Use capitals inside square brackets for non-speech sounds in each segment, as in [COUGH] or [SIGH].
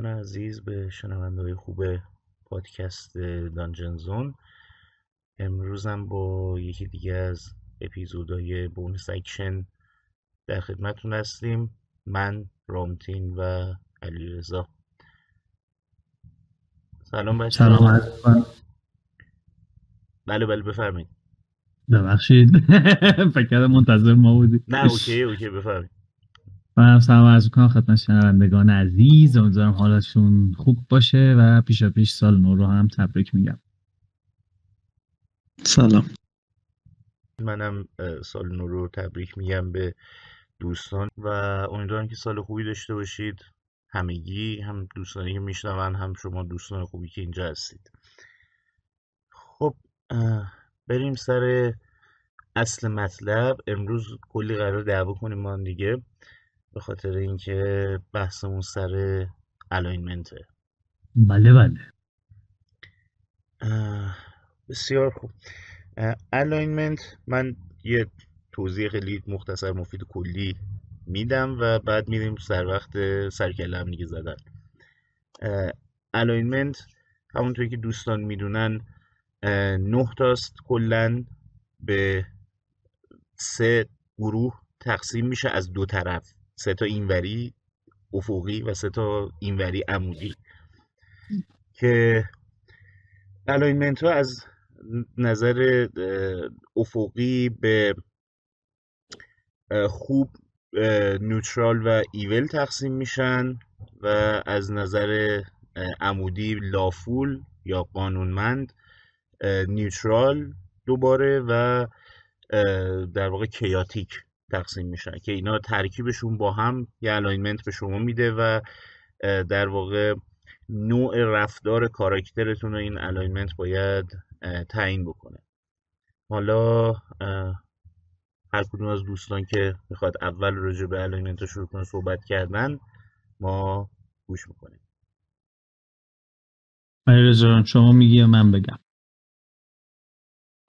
دوستان عزیز به شنونده های خوب پادکست Dungeon Zone. امروزم با یکی دیگه از اپیزودهای bonus action در خدمتتون هستیم. من رامتین و علیرضا. سلام بچه سلام عرض می‌کنم. بله بله بفرمایید. ببخشید. [LAUGHS] فکر منتظر ما بودی. نه okay اوکی بفرمایید. من هم سلام عرض می‌کنم خدمت شنوندگان عزیز. امیدوارم حالشون خوب باشه و پیشا پیش سال نو رو هم تبریک میگم. سلام. منم سال نو رو تبریک میگم به دوستان و امیدوارم که سال خوبی داشته باشید. همگی هم دوستانی که میشنون هم شما دوستان خوبی که اینجا هستید. خب بریم سر اصل مطلب. امروز کلی قرار دعوا کنیم ما هم دیگه. به خاطر اینکه بحثمون سر alignment ه بله بله. بسیار خوب. alignment من یه توضیح خیلی مختصر مفید کلی میدم و بعد میریم سر وقت سر و کله هم دیگه زدن. alignment همونطوری که دوستان می‌دونن نه تاست کلا به سه گروه تقسیم میشه از دو طرف. سه تا اینوری افقی و سه تا اینوری عمودی. که alignment ها از نظر افقی به خوب neutral و evil تقسیم میشن و از نظر عمودی lawful یا قانونمند neutral دوباره و در واقع chaotic تقسیم میشن که اینا ترکیبشون با هم یه alignment به شما میده و در واقع نوع رفتار کاراکترتون رو این alignment باید تعیین بکنه. حالا هر کدوم از دوستان که می‌خواد اول راجع به alignment شروع کنه صحبت کردن ما گوش می‌کنیم. علیرضا شما میگی من بگم؟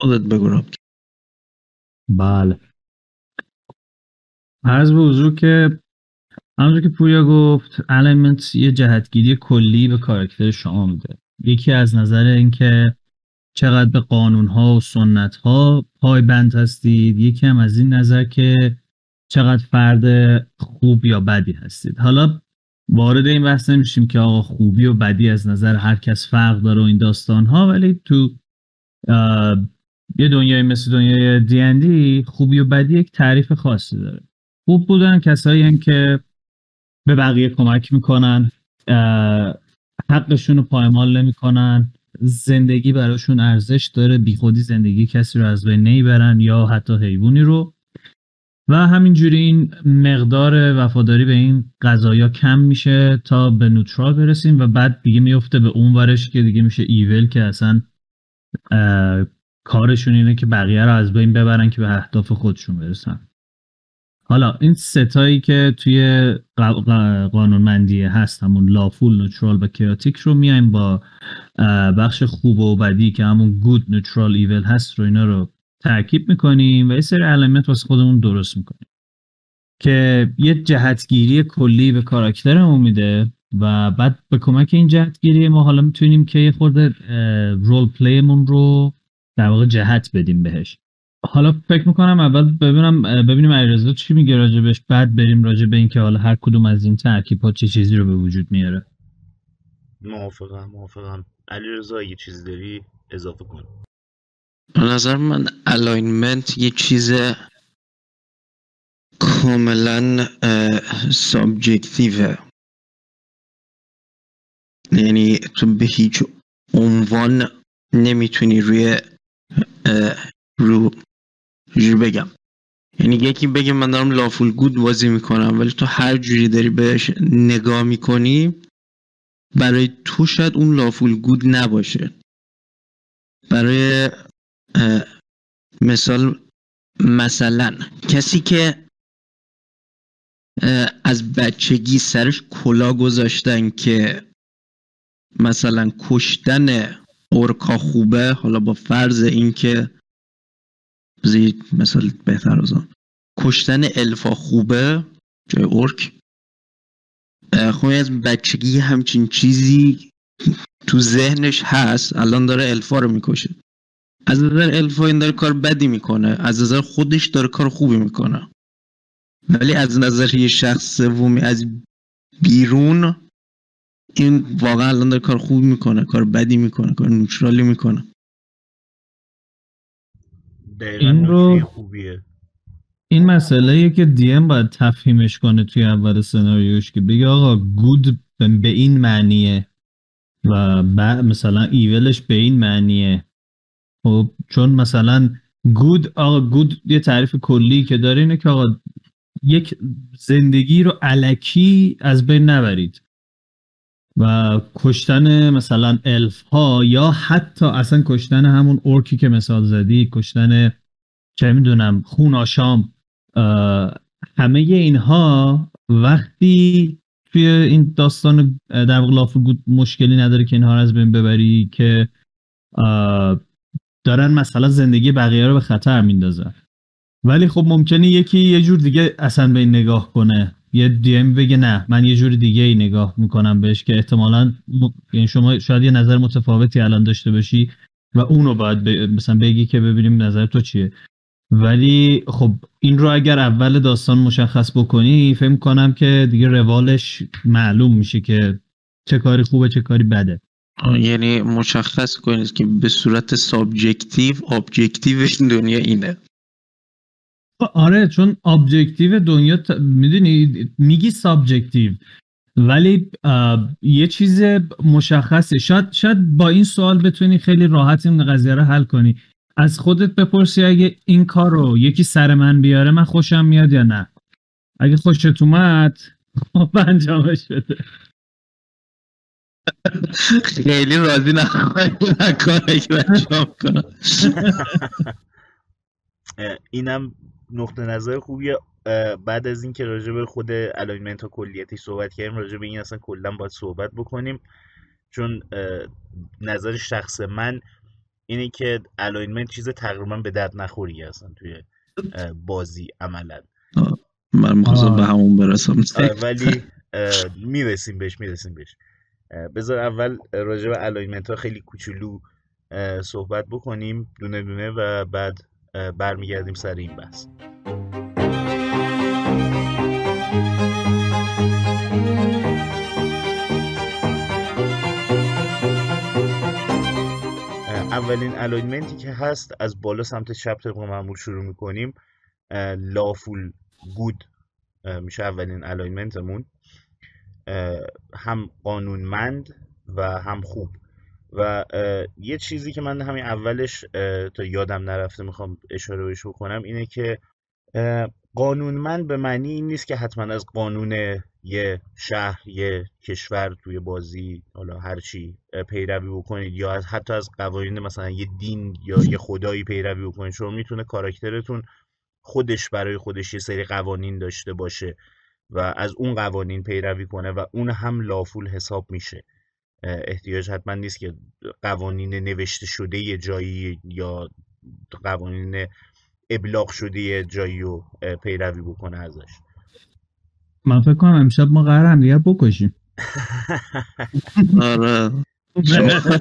خودت بگو رابط بله. عرض به حضور که همونطور که پویا گفت alignment یه جهتگیری کلی به کاراکتر شما میده. یکی از نظر اینکه چقدر به قانون ها و سنت ها پایبند هستید یکی هم از این نظر که چقدر فرد خوب یا بدی هستید. حالا وارد این بحث نمیشیم که آقا خوبی و بدی از نظر هر کس فرق داره و این داستان ها ولی تو یه دنیای مثل دنیای دی خوبی و بدی یک تعریف خاصی داره. خوب بودن. کسایی هن که به بقیه کمک می‌کنن حقشون رو پایمال نمی‌کنن. زندگی براشون ارزش داره. بیخودی زندگی کسی رو از بین نمی‌برن یا حتی حیوانی رو. و همینجوری این مقدار وفاداری به این قضایا کم میشه تا به نوترال برسیم و بعد دیگه میفته به اون ورش که دیگه میشه ایول که اصلا کارشون اینه که بقیه رو از بین ببرن که به اهداف خودشون برسن. حالا این ستایی که توی قانونمندی هست همون لافول نوترال و کیاتیک رو میایم با بخش خوب و بدی که همون گود نوترال ایول هست رو اینا رو ترکیب می‌کنیم و یه سری علامت واسه خودمون درست می‌کنیم که یه جهتگیری کلی به کاراکترمون میده و بعد به کمک این جهتگیری ما حالا می‌تونیم که یه خورده رول پلیمون رو در واقع جهت بدیم بهش. حالا فکر می‌کنم اول ببینم ببینیم علیرضا چی میگه راجبش بعد بریم راجع به اینکه حالا هر کدوم از این ترکیب ها چه چیزی رو به وجود میاره. موافقم موافقم. علیرضا اگه چیزی داری اضافه کن. به نظر من alignment یه چیز کاملا subjective ه یعنی تو به هیچ عنوان نمی‌تونی روی رو چجوری بگم. یعنی یکی بگه من دارم لافول گود بازی می‌کنم ولی تو هر جوری داری بهش نگاه می‌کنی برای تو شاید اون لافول گود نباشه. برای مثال مثلا کسی که از بچگی سرش کلا گذاشتن که مثلا کشتن اورکا خوبه حالا با فرض اینکه بذارید مثال بهتر از آن. کشتن الفا خوبه جای اورک خب از بچگی همچین چیزی تو ذهنش هست الان داره الفا رو می‌کشه. از نظر الفا این داره کار بدی می‌کنه از نظر خودش داره کار خوبی می‌کنه. ولی از نظر یه شخص سومی از بیرون این واقعا الان داره کار خوبی می‌کنه کار بدی می‌کنه کار نوترالی می‌کنه. این رو خوبیه. این مسئله که دی ام باید تفهیمش کنه توی اول سناریوش که بگه آقا گود به این معنیه و بعد مثلا ایولش به این معنیه. خب چون مثلا گود آقا گود یه تعریف کلی که داره اینه که آقا یک زندگی رو علکی از بین نبرید. و کشتن مثلا الف ها یا حتی اصلا کشتن همون اورکی که مثال زدی کشتن چه می‌دونم خون آشام همه اینها وقتی توی این داستان در واقع مشکلی نداره که اینها رو از بین ببری که دارن مثلا زندگی بقیه رو به خطر میندازن. ولی خب ممکنه یکی یه جور دیگه اصلا به این نگاه کنه. یه دیم بگه نه من یه جور دیگه ای نگاه می‌کنم بهش که احتمالا یعنی شما شاید یه نظر متفاوتی الان داشته باشی و اونو باید مثلا بگی که ببینیم نظر تو چیه. ولی خب این رو اگر اول داستان مشخص بکنی فکر کنم که دیگه روالش معلوم میشه که چه کاری خوبه چه کاری بده. یعنی مشخص کنید که به صورت subjective objective این دنیا اینه. آره چون objective دنیا ت... می‌دونی میگی subjective ولی یه چیز مشخصه. شاید شاید با این سوال بتونی خیلی راحت این قضیه رو حل کنی. از خودت بپرسی اگه این کار رو یکی سر من بیاره من خوشم میاد یا نه. اگه خوشت اومد خب انجامش بده. خیلی راضی نکنه که انجام کنم. [LAUGHS] اینم نقطه نظر خوبیه بعد از اینکه راجع به خود alignment ها کلیتی صحبت کردیم راجع به این اصلا کلا باید صحبت بکنیم. چون نظر شخص من اینه که alignment چیز تقریبا به درد نخوری هستن توی بازی عملا. من می‌خواستم به همون برسم. ولی می‌رسیم بهش می‌رسیم بهش. بذار اول راجع به الاینمنت ها خیلی کوچولو صحبت بکنیم دونه دونه و بعد برمیگردیم سر این بحث. اولین alignment ی که هست از بالا سمت چپ طبق معمول شروع می‌کنیم. lawful good میشه اولین alignment مون هم قانونمند و هم خوب. و یه چیزی که من همین اولش تا یادم نرفته می‌خوام اشاره بهش بکنم اینه که قانونمند به معنی این نیست که حتما از قانون یه شهر یه کشور توی بازی حالا هرچی پیروی بکنید یا از حتی از قوانین مثلا یه دین یا یه خدایی پیروی بکنید. شما می‌تونه کاراکترتون خودش برای خودش یه سری قوانین داشته باشه و از اون قوانین پیروی کنه و اون هم لافول حساب میشه. احتیاج حتما نیست که قوانین نوشته شده یه جایی یا قوانین ابلاغ شده یه جایی رو پیروی بکنه ازش. من فکر کنم امشب ما قرار هم دیگر بکشیم. آره.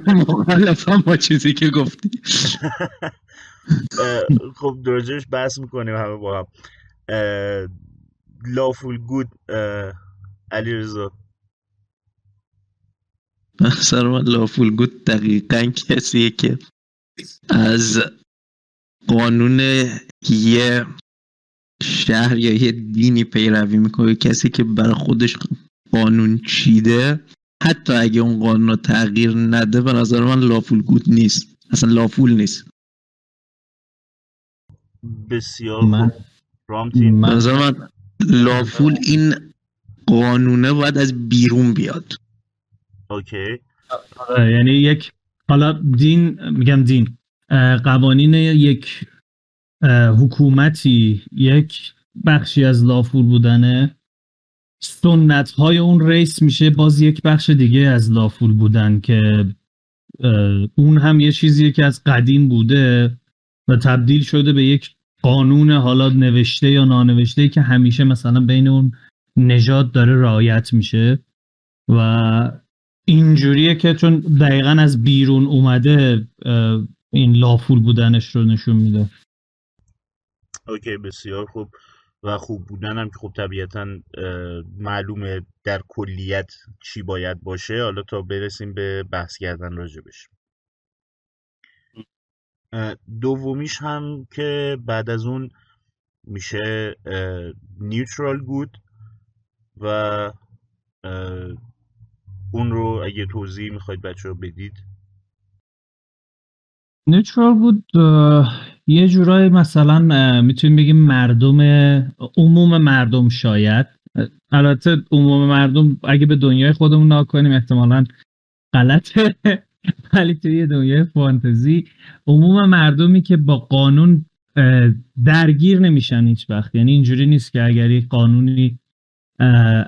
مخالفم با چیزی که گفتی. خب درجهش بحث می‌کنیم همه با هم. لافول گود علی رزا سر من لافول گود دقیقا کسیه که از قانون یه شهر یا یه دینی پیروی می‌کنه کسی که برای خودش قانون چیده. حتی اگه اون قانون رو تغییر نده به نظر من لافول گود نیست. اصلا لافول نیست. بسیار من به نظر من لافول این قانونه باید از بیرون بیاد. اوکی. آره، یعنی یک حالا دین میگم دین. قوانین یک حکومتی یک بخشی از لافول بودنه. سنت های اون ریس میشه باز یک بخش دیگه از لافول بودن که اون هم یه چیزیه که از قدیم بوده و تبدیل شده به یک قانون حالا نوشته یا نانوشته که همیشه مثلا بین اون نژاد داره رعایت میشه و اینجوریه که چون دقیقا از بیرون اومده این لافول بودنش رو نشون میده. اوکی بسیار خوب و خوب بودن هم که خب طبیعتا معلومه در کلیت چی باید باشه. حالا تا برسیم به بحث کردن راجبش دومیش هم که بعد از اون میشه نیوترال گود و اون رو اگه توضیح می‌خواید بچه رو بدید. نیوترال بود یه جورایی مثلا می‌تونیم بگیم مردم عموم مردم شاید. البته عموم مردم اگه به دنیای خودمون نگاه کنیم احتمالا غلطه. [LAUGHS] ولی توی دنیای فانتزی عموم مردمی که با قانون درگیر نمیشن هیچ وقت یعنی اینجوری نیست که اگر یک قانونی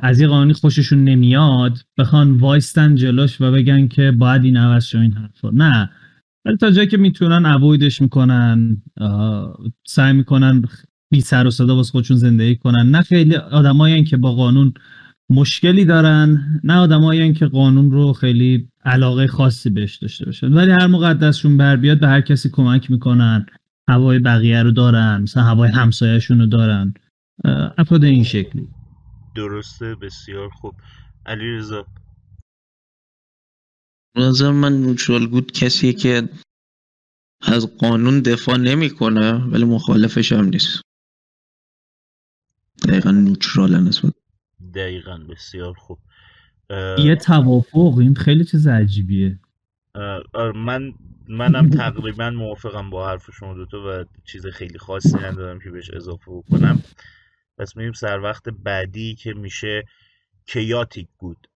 از یه قانونی خوششون نمیاد بخوان وایستن جلوش و بگن که باید این عوض شه و این حرفا. نه. ولی تا جایی که می‌تونن اوایدش می‌کنن سعی می‌کنن بی سر و صدا واسه خودشون زندگی کنن. نه خیلی آدمایی که با قانون مشکلی دارن نه آدمایی که قانون رو خیلی علاقه خاصی بهش داشته باشن. ولی هر موقع دستشون بر بیاد به هر کسی کمک می‌کنن. هوای بقیه رو دارن مثلا هوای همسایهشون رو دارن. افراد این شکلی. درسته بسیار خوب. علی رضا نظر من نیوترال گود کسیه که از قانون دفاع نمی‌کنه ولی مخالفش هم نیست. دقیقا نیوترال نسبت. دقیقا بسیار خوب. اه، یه توافق این خیلی چیز عجیبیه. آره، من منم تقریبا موافقم با حرف شما دوتا و چیز خیلی خاصی ندارم که بهش اضافه بکنم. پس میریم سر وقت بعدی که میشه کیاتیک گود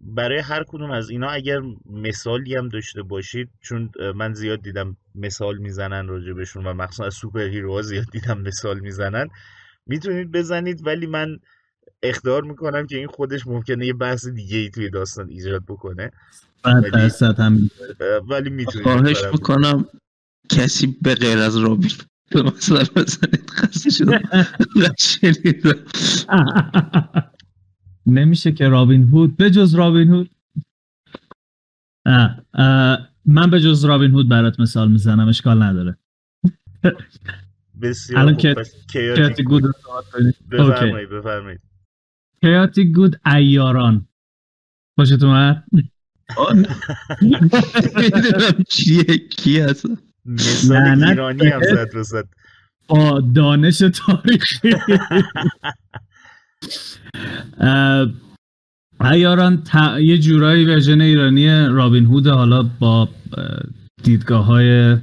برای هر کدوم از اینا اگر مثالی هم داشته باشید چون من زیاد دیدم مثال می‌زنن راجبشون و مخصوصا از سوپر هیروها زیاد دیدم مثال می‌زنن می‌تونید بزنید ولی من اخدار می‌کنم که این خودش ممکنه یه بحث دیگه ای توی داستان ایجاد بکنه. ولی- درصد هم اه، ولی می‌تونید خواهش می‌کنم کسی به غیر از رابین مثلا بزنید خسته شدم شنیدم. نمیشه که رابین هود به جز رابین هود. من به جز رابین هود برات مثال می‌زنم اشکال نداره. بسیار الان کیاتیک گود. بفرمایید بفرمایید. کیاتیک گود ایاران. خوشت اومد؟ چیه [LAUGHS] [LAUGHS] کی هست؟ مثال ایرانی هم. زد وسط با دانش تاریخی. [LAUGHS] ایاران ت- یه جورایی ورژن ایرانی رابین هود حالا با دیدگاه های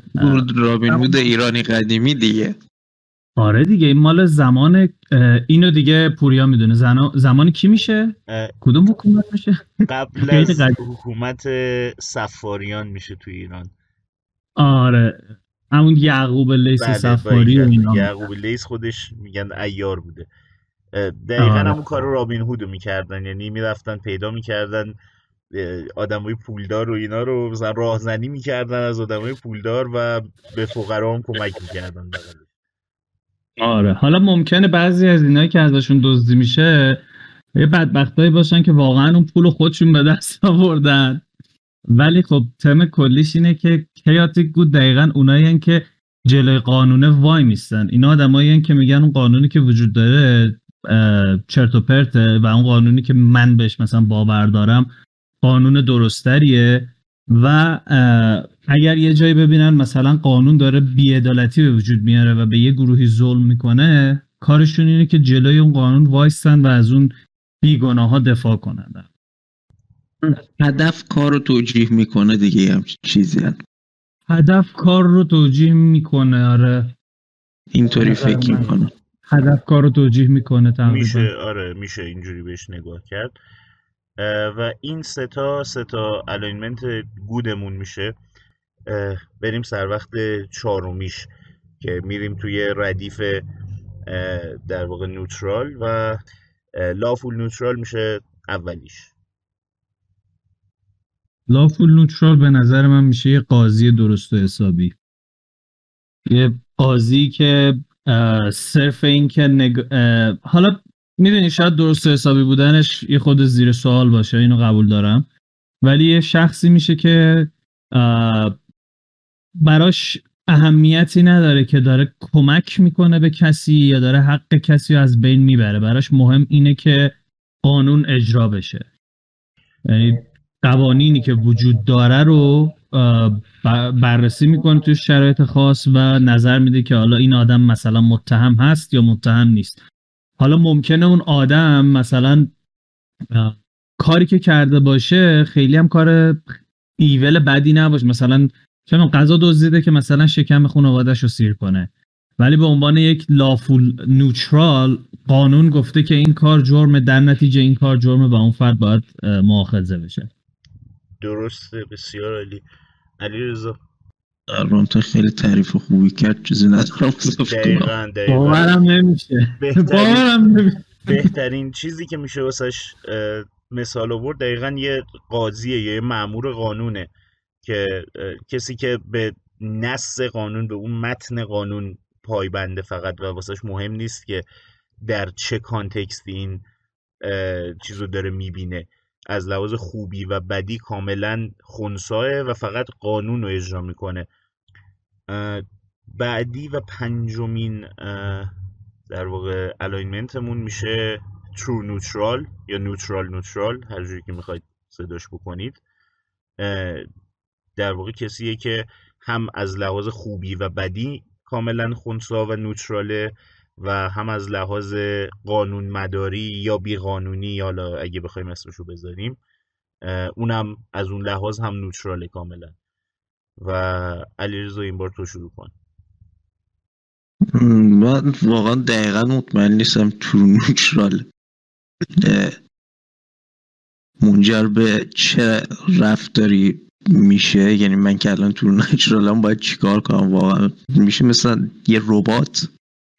رابین هود ایرانی قدیمی دیگه. آره دیگه این مال زمان اینو دیگه پوریا می‌دونه. زمان کی میشه؟ اه، کدوم حکومت میشه؟ قبل از. حکومت صفاریان میشه توی ایران. آره. همون یعقوب لیس بله صفاری و بله. اینا. یعقوب لیس خودش میگن ایار بوده. دقیقا آره. همون کار رابین هودو می‌کردن. یعنی می‌رفتن پیدا می‌کردن آدمای پولدار و اینا رو مثلا راهزنی می‌کردن از آدمای پولدار و به فقرا هم کمک می‌کردن آره. حالا ممکنه بعضی از اینایی که ازشون دزدی میشه یه بدبختایی باشن که واقعا اون پول خودشون به دست آوردن. ولی خب تم کلیش اینه که کیاتیک گود دقیقا اونایی که جلوی قانونه وای میستن. اینا آدمایی که میگن اون قانونی که وجود داره چرت و پرته و اون قانونی که من بهش مثلا باور دارم قانون درستریه و اگر یه جایی ببینن مثلا قانون داره بیعدالتی به وجود میاره و به یه گروهی ظلم می‌کنه کارشون اینه که جلوی اون قانون وایستن و از اون بیگناه ها دفاع کنن. هدف کار رو توجیه می‌کنه دیگه یه همچین چیزی هست. هدف کار رو توجیه می‌کنه آره. اینطوری نظر فکر. می‌کنه هدف کار رو توجیه می‌کنه تقریبا. میشه آره میشه اینجوری بهش نگاه کرد. و این سه تا سه تا alignment good مون میشه. بریم سر وقت چهارمیش که میریم توی ردیف در واقع نوترال و لافول نوترال میشه اولیش. لافول نوترال به نظر من میشه یه قاضی درست و حسابی. یه قاضی که صرف این که نگ... حالا می‌دونی شاید درست حسابی بودنش یه خود زیر سوال باشه اینو قبول دارم. ولی یه شخصی میشه که براش اهمیتی نداره که داره کمک می‌کنه به کسی یا داره حق کسی رو از بین می‌بره. براش مهم اینه که قانون اجرا بشه. یعنی قوانینی که وجود داره رو بررسی می‌کنه توی شرایط خاص و نظر میده که حالا این آدم مثلا متهم هست یا متهم نیست. حالا ممکنه اون آدم مثلا کاری که کرده باشه خیلی هم کار ایول بدی نباشه. مثلا چون غذا دزدیده که مثلا شکم خانوادهش رو سیر کنه. ولی به عنوان یک لافول نوترال قانون گفته که این کار جرمه در نتیجه این کار جرمه و اون فرد باید مؤاخذه بشه. درسته بسیار علی علی رضا الان تو خیلی تعریف خوبی کرد چیزی ندارم. دقیقا [LAUGHS] باورم نمیشه. بهترین, بهترین چیزی که میشه واسش مثال آورد دقیقا یه قاضیه یه معمور قانونه که کسی که به نص قانون به اون متن قانون پایبنده فقط و واسهش مهم نیست که در چه کانتکستی این چیزو داره می‌بینه. از لحاظ خوبی و بدی کاملا خونساه و فقط قانون رو اجرا می‌کنه. بعدی و پنجمین در واقع الاینمنتمون میشه ترو نوترال یا نوترال نوترال هر جوری که می‌خواید صداش بکنید. در واقع کسیه که هم از لحاظ خوبی و بدی کاملا خونسا و نوتراله و هم از لحاظ قانون مداری یا بیقانونی حالا اگه بخوایم اسمشو بذاریم اونم از اون لحاظ هم نوتراله کاملا. و علیرضا این بار تو شروع کن. من واقعا دقیقا مطمئن نیستم تو نوترال منجر به چه رفتاری میشه؟ یعنی من که الان تو نچرالم باید چیکار کنم؟ واقعا میشه مثلا یه ربات؟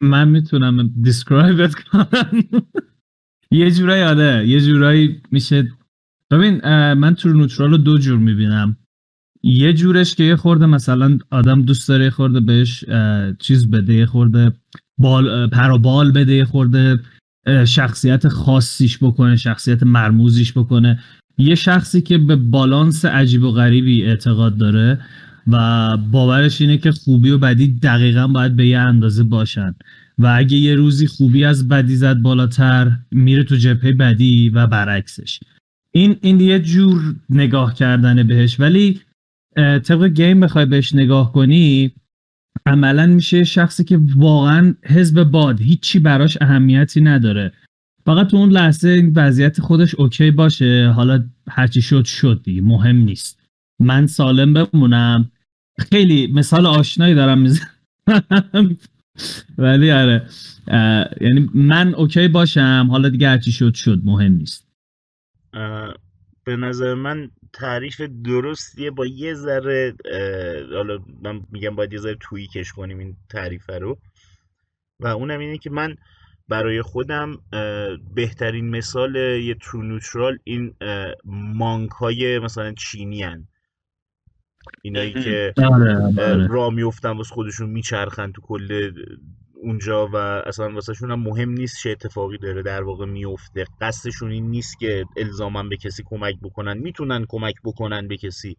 من می‌تونم دیسکرایبت کنم. یه جورایی آره یه جورایی میشه. ببین من تو نوترال رو دو جور می‌بینم. یه جورش که یه خورده مثلا آدم دوست داره یه خورده بهش چیز بده یه خورده بال پرابال بده یه خورده شخصیت خاصیش بکنه شخصیت مرموزیش بکنه. یه شخصی که به بالانس عجیب و غریبی اعتقاد داره. و باورش اینه که خوبی و بدی دقیقا باید به یه اندازه باشن. و اگه یه روزی خوبی از بدی زد بالاتر میره تو جبهه بدی و برعکسش. این این یه جور نگاه کردنه بهش. ولی طبق گیم بخوای بهش نگاه کنی عملا میشه شخصی که واقعا حزب باد هیچی براش اهمیتی نداره. فقط تو اون لحظه این وضعیت خودش اوکی باشه حالا هرچی شد شد دیگه مهم نیست. من سالم بمونم خیلی مثال آشنایی دارم می‌زنم. ولی آره یعنی من اوکی باشم حالا دیگه هرچی شد شد. مهم نیست. به نظر من تعریف درستیه با یه ذره حالا من میگم باید یه ذره کش کنیم این تعریفه رو. و اونم اینه که من برای خودم بهترین مثال یه ترو نوترال این مانک های مثلا چینی هن. اینایی که آره، آره. را میفتن واسه خودشون میچرخن تو کل اونجا و اصلا واسهشون هم مهم نیست چه اتفاقی داره در واقع میفته قصدشون این نیست که الزاما به کسی کمک بکنن. می‌تونن کمک بکنن به کسی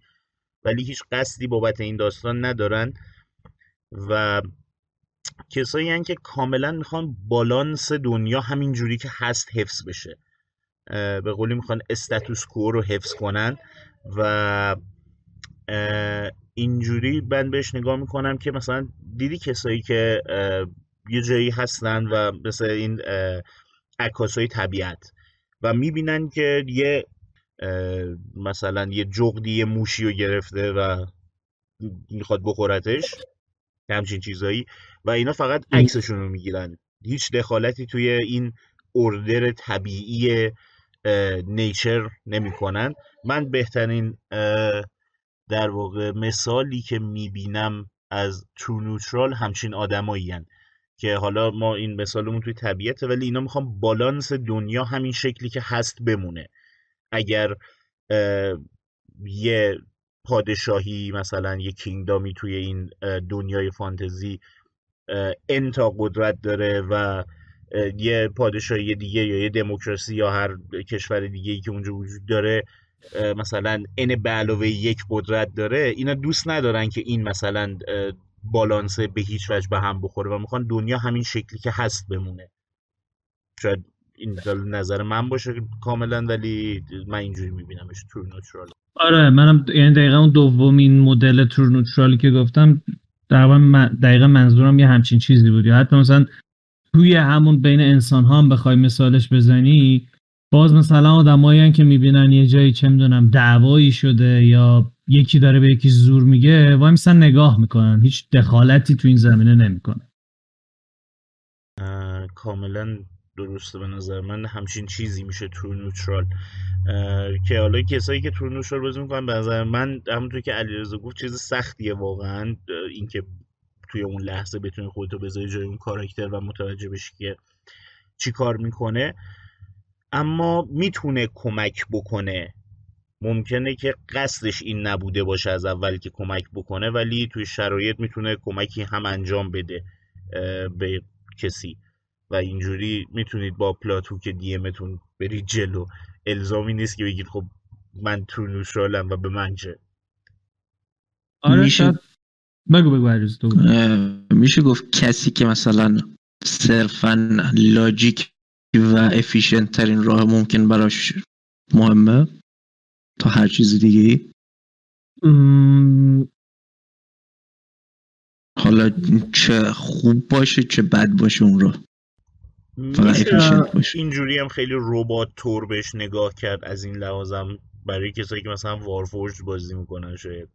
ولی هیچ قصدی بابت این داستان ندارن. و کسایی هن که کاملا می‌خوان بالانس دنیا همین جوری که هست حفظ بشه. به قولی می‌خوان استاتوس کو رو حفظ کنن و اینجوری من بهش نگاه می‌کنم که مثلا دیدی کسایی که یه جایی هستن و مثل این عکاسای طبیعت و می‌بینن که یه مثلا یه جغدی یه موشی رو گرفته و می‌خواد بخورتش همچین چیزایی و اینا فقط عکسشون رو می‌گیرن. هیچ دخالتی توی این اردر طبیعی نیچر نمی‌کنن. من بهترین در واقع مثالی که می‌بینم از ترو نوترال همچین آدمایی که حالا ما این مثالمون توی طبیعته ولی اینا می‌خوام بالانس دنیا همین شکلی که هست بمونه. اگر یه پادشاهی مثلا یه کینگدامی توی این دنیای فانتزی انتا قدرت داره و یه پادشاهی دیگه یا یه دموکراسی یا هر کشور دیگه ای که اونجا وجود داره مثلا n به علاوه یک قدرت داره اینا دوست ندارن که این مثلا بالانس به هیچ وجه به هم بخوره و می‌خوان دنیا همین شکلی که هست بمونه. شاید این در نظر من باشه کاملا ولی من اینجوری میبینمش ترو نوترال آره منم یعنی دقیقا اون دومین مدل تور نوترالی که گفتم دقیقا, من- دقیقا منظورم یه همچین چیزی بود. یا حتی مثلا توی همون بین انسان ها هم بخوای مثالش بزنی باز مثلا آدمایی که می‌بینن یه جایی چه می‌دونم دعوایی شده یا یکی داره به یکی زور میگه وای میسن نگاه می‌کنن هیچ دخالتی تو این زمینه نمی‌کنن اه، کاملا درسته به نظر من همچین چیزی میشه ترو نوترال. که حالا کسایی که ترو نوترال بازی می‌کنن به نظر من همونطور که علیرضا گفت چیز سختیه واقعا اینکه توی اون لحظه بتونی خودتو بذاری جای اون کاراکتر و متوجه بشی که چی کار می‌کنه. اما می‌تونه کمک بکنه. ممکنه که قصدش این نبوده باشه از اول که کمک بکنه ولی توی شرایط می‌تونه کمکی هم انجام بده به کسی. و اینجوری می‌تونید با پلاتو که دی امتون برید جلو. الزامی نیست که بگید خب من true neutral م و به من چه. آره میشه- بگو بگو میشه گفت کسی که مثلا صرفا logic و efficient ترین راه ممکن براش مهمه؟ تا هر چیز دیگه م، حالا چه خوب باشه چه بد باشه اون راه. فقط efficient باشه. اینجوری هم خیلی ربات تور بهش نگاه کرد از این لحاظم برای کسایی که مثلا وارفورج بازی می‌کنن شاید.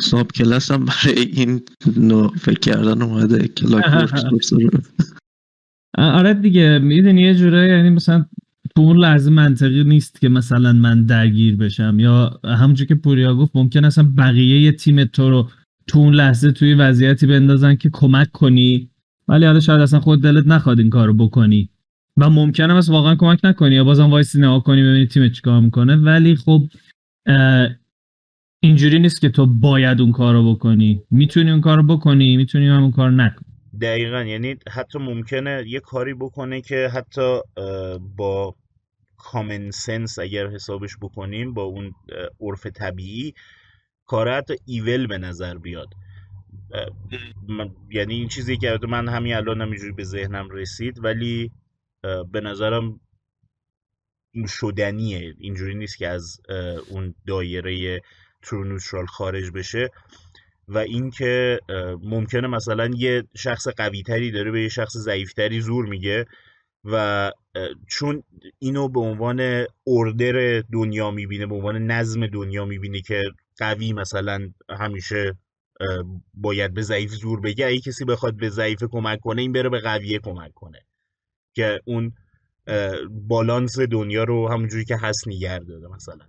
ساب کلاس هم برای این نوع فکر کردن اومده کلاک [LAUGHS] آره دیگه می‌دونی یه جوره یعنی مثلا تو اون لحظه منطقی نیست که مثلا من درگیر بشم یا همونجور که پوریا گفت ممکن اصلا بقیه یه تیم تو رو تو اون لحظه توی وضعیتی بندازن که کمک کنی. ولی حالا شاید اصلا خود دلت نخواد این کارو بکنی. و ممکنه مثلا واقعا کمک نکنی یا بازم وایسی نگاه کنی ببینی تیمت چیکار می‌کنه. ولی خب اینجوری نیست که تو باید اون کارو بکنی. می‌تونی اون کارو بکنی می‌تونی هم اون کار نکنی. دقیقا. یعنی حتی ممکنه یه کاری بکنه که حتی با common sense اگر حسابش بکنیم با اون عرف طبیعی کار حتی evil به نظر بیاد. من- یعنی این چیزی که من همین الان همینجوری به ذهنم رسید ولی به نظرم شدنیه. اینجوری نیست که از اون دایره ترو نوترال خارج بشه. و اینکه ممکنه مثلا یه شخص قوی تری داره به یه شخص ضعیف تری زور میگه و چون اینو به عنوان اردر دنیا می‌بینه به عنوان نظم دنیا می‌بینه که قوی مثلا همیشه باید به ضعیف زور بگه اگه کسی بخواد به ضعیف کمک کنه این بره به قویه کمک کنه که اون بالانس دنیا رو همونجوری که هست نگه داره مثلا.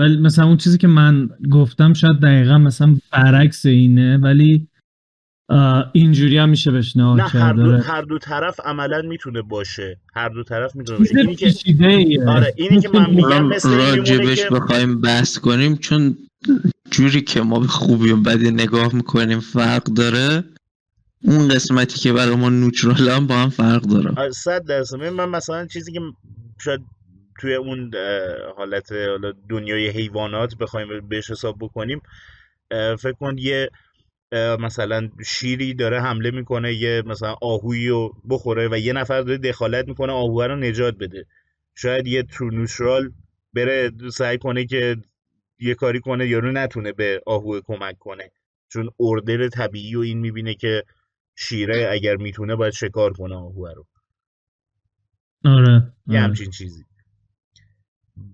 ولی مثلا اون چیزی که من گفتم شاید دقیقا مثلا برعکس اینه ولی اینجوری هم میشه بهش نه هر دو. هر دو طرف عملا می‌تونه باشه. هر دو طرف می‌تونه باشه. اینی که. آره اینی که من میگم مثل راجبش که بخوایم بحث کنیم چون جوری که ما به خوبی و بدی نگاه می‌کنیم فرق داره. اون قسمتی که برای ما نوترال هم با هم فرق داره. صد درصد. من مثلا چیزی که شاید توی اون حالت دنیای حیوانات بخوایم بهش حساب بکنیم فکر کن یه مثلا شیری داره حمله می‌کنه یه مثلا آهویی رو بخوره و یه نفر داره دخالت می‌کنه آهوه رو نجات بده. شاید یه ترو نوترال بره سعی کنه که یه کاری کنه یارو نتونه به آهوه کمک کنه. چون اردر طبیعی و این می‌بینه که شیره اگر می‌تونه باید شکار کنه آهوه رو. آره یه آره. همچین چیزی.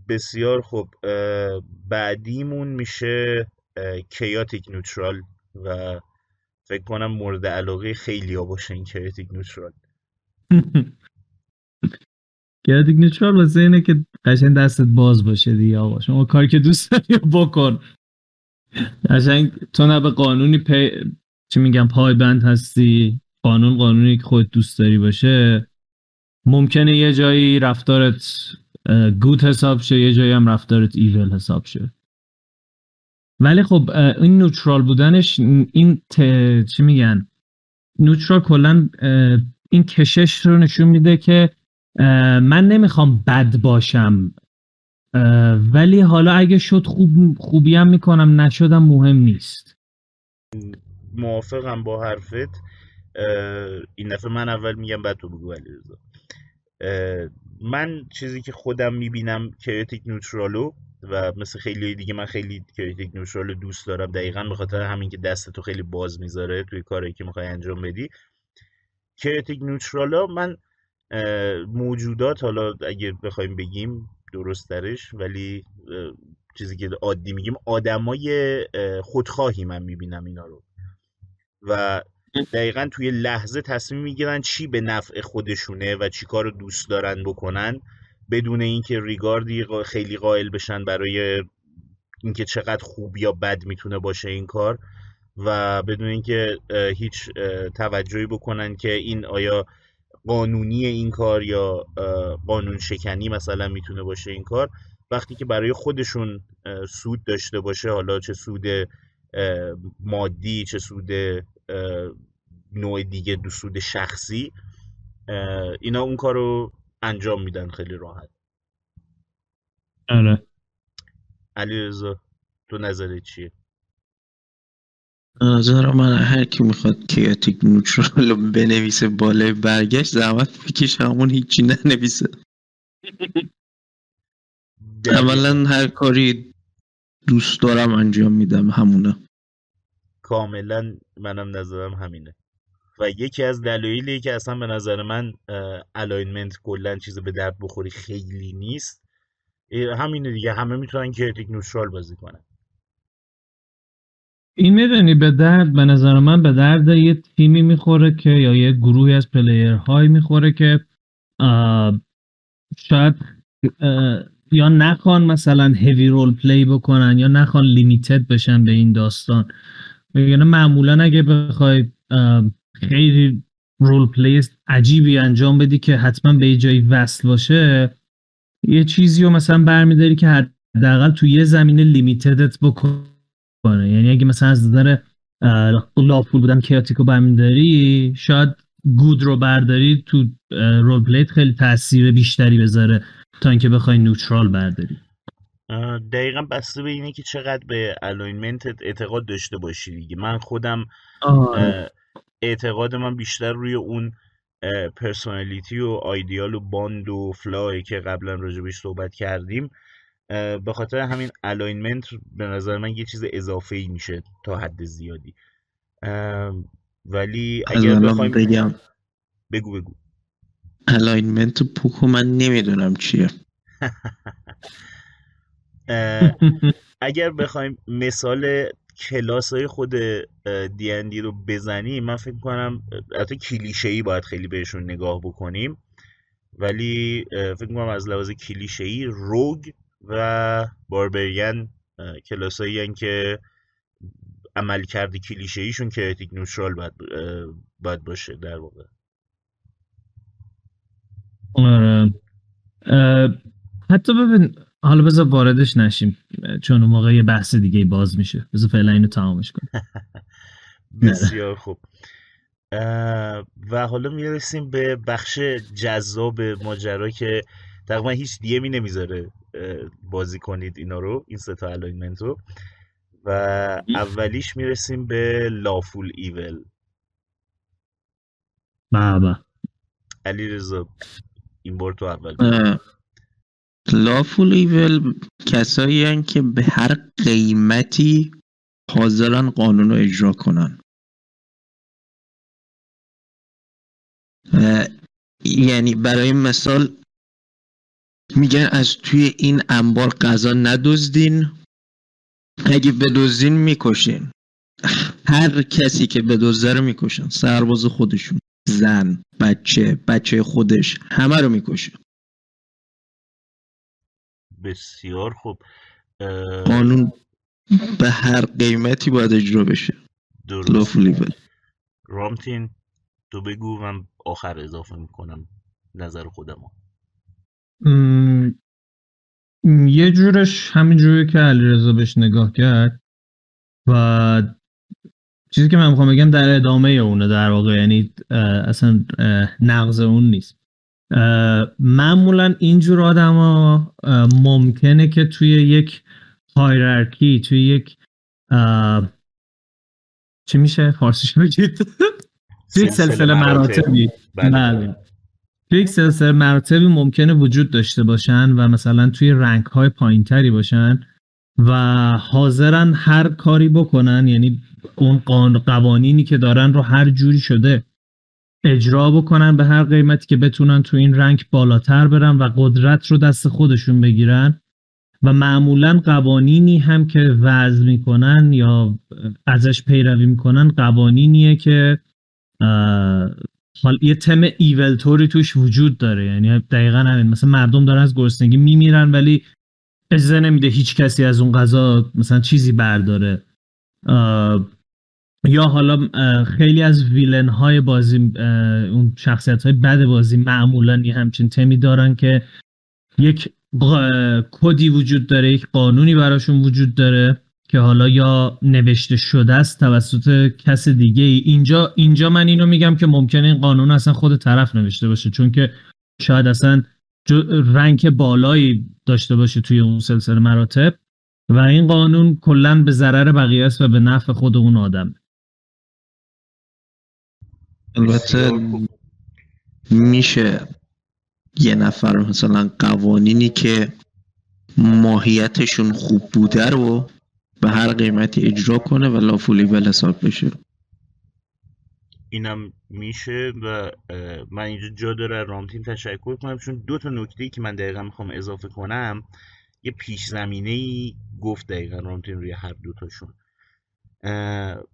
بسیار اه، بعدیمون میشه کیاتیک نوترال و فکر کنم مورد علاقه خیلی ها باشه این کیاتیک نوترال گردیک نیوترال واسه اینه که قشنگ دستت باز باشه دیگه آقا. شما کاری که دوست داری بکن. قشنگ تو نه به قانونی پی... چی میگم پایبند هستی. قانون قانونی که خودت دوست داری باشه. ممکنه یه جایی رفتارت گود حساب شه یه جایی هم رفتارت ایول حساب شه. ولی خب این نوترال بودنش این ت... چی میگن؟ نوترال کلا این کشش رو نشون میده که من نمی‌خوام بد باشم. ولی حالا اگه شد خوب خوبی هم می‌کنم نشدم مهم نیست. موافقم با حرفت. این دفعه من اول میگم بعد تو بگو علیرضا. من چیزی که خودم می‌بینم chaotic neutral و و مثل خیلی دیگه من خیلی chaotic neutral و دوست دارم. دقیقا به خاطر همین که دستتو خیلی باز می‌ذاره توی کاری که می‌خوای انجام بدی. chaotic neutral ا من موجودات حالا اگه بخوایم بگیم درسترش ولی اه، چیزی که عادی میگیم آدمای اه، خودخواهی من می‌بینم اینا رو. و دقیقا توی لحظه تصمیم می‌گیرن چی به نفع خودشونه و چی کار دوست دارن بکنن بدون اینکه ریگاردی خیلی قائل بشن برای اینکه چقدر خوب یا بد می‌تونه باشه این کار و بدون اینکه هیچ توجهی بکنن که این آیا قانونی این کار یا قانون شکنی مثلا می‌تونه باشه این کار. وقتی که برای خودشون سود داشته باشه حالا چه سود مادی چه سود نوع دیگه دو سود شخصی اینا اون کار رو انجام میدن خیلی راحت. آره. علی رضا تو نظرت چیه؟ نظر من هر کی می‌خواد کیاتیک نوترال رو بنویسه بالای برگشت زحمت بکشه همون هیچی ننویسه. اولا هر کاری دوست دارم انجام میدم همونه. کاملا منم نظرم همینه. و یکی از دلایلی که اصلا به نظر من alignment کلا چیز به درد بخوری خیلی نیست. همینه دیگه همه می‌تونن chaotic neutral بازی کنن. این می‌دونی به درد به نظر من به درد یه تیمی می‌خوره که یا یه گروهی از player هایی می‌خوره که شاید یا نخوان مثلا heavy role play بکنن یا نخوان limited بشن به این داستان. یعنی معمولا اگه بخوای خیلی role play عجیبی انجام بدی که حتما به یه جایی وصل باشه. یه چیزی رو مثلا برمیداری که حداقل تو یه زمینه limited ت بکنه. یعنی اگه مثلا از نظر اه، lawful بودن chaotic و برمیداری شاید good رو برداری تو role play ت خیلی تاثیر بیشتری بذاره تا اینکه بخوای neutral برداری. دقیقا بسته به اینه که چقدر به alignment ت اعتقاد داشته باشی دیگه. من خودم اه، اعتقاد من بیشتر روی اون personality و آیدیال و bond و flaw ی که قبلا راجبش صحبت کردیم. به خاطر همین alignment به نظر من یه چیز اضافه ای میشه تا حد زیادی. ولی اگر بخوایم بگم. بگو بگو. alignment پوکو من نمی‌دونم چیه. [LAUGHS] اگر بخوایم مثال کلاس های خود D رو بزنیم من فکر کنم البته کلیشه ای باید خیلی بهشون نگاه بکنیم. ولی فکر کنم از لحاظ کلیشه ای rogue و barbarian کلاس هایی که عمل کرده کلیشه ایشون که نوترال باید, باید باشه در واقع. آره. حتی ببین حالا بذار واردش نشیم چون اون موقع یه بحث دیگه باز میشه. بذار فعلا اینو تمامش کنیم. [LAUGHS] بسیار خوب. و حالا می‌رسیم به بخش جذاب ماجرا که تقریبا هیچ DM ی نمی‌ذاره بازی کنید اینا رو این سه تا alignment رو و اولیش می‌رسیم به lawful evil بابا علی رضا این بار تو اول. lawful evil کسایی هن که به هر قیمتی حاضرن قانون رو اجرا کنن. یعنی برای مثال میگن از توی این انبار غذا ندزدین اگه بدزدین می‌کشین. هر کسی که بدزده رو می‌کشن سرباز خودشون زن بچه بچه خودش همه رو می‌کشه بسیار خوب. قانون به هر قیمتی باید اجرا بشه. درست. رامتین تو بگو من آخر اضافه می‌کنم نظر خودم م، یه جورش همین جوری که علیرضا بهش نگاه کرد و چیزی که من می‌خوام بگم در ادامه اونه در واقع یعنی اصلا نقض اون نیست. معمولا اینجور آدم ممکنه که توی یک هایرارکی توی یک چی میشه فارسیش بگید توی یک سلسله مراتبی بله. بله. توی یک سلسله مراتبی ممکنه وجود داشته باشن و مثلا توی رنگ های پایینتری باشن و حاضرن هر کاری بکنن یعنی اون قوانینی که دارن رو هر جوری شده اجرا بکنن به هر قیمتی که بتونن تو این رنگ بالاتر برن و قدرت رو دست خودشون بگیرن و معمولا قوانینی هم که وضع می‌کنن یا ازش پیروی می‌کنن قوانینیه که حال یه تم ایول توش وجود داره. یعنی دقیقا همین. مثلا مردم دارن از گرسنگی میمیرن ولی اجازه نمیده هیچ کسی از اون غذا مثلا چیزی برداره. یا حالا خیلی از ویلن های بازی اون شخصیت های بد بازی معمولا یه همچین تمی دارن که یک کدی وجود داره یک قانونی براشون وجود داره که حالا یا نوشته شده است توسط کس دیگه ای اینجا اینجا من اینو میگم که ممکنه این قانون اصلا خود طرف نوشته باشه چون که شاید اصلا رنگ بالایی داشته باشه توی اون سلسله مراتب و این قانون کلا به ضرر بقیه است و به نفع خود اون آدم. البته میشه یه نفر مثلا قوانینی که ماهیتشون خوب بوده رو به هر قیمتی اجرا کنه و لافولی ول حساب بشه. اینم میشه و من اینجا جا داره رامتین تشکر کنم چون دو تا نکته که من دقیقا می‌خوام اضافه کنم یه پیش زمینه ای گفت دقیقا رامتین روی هر دوتاشون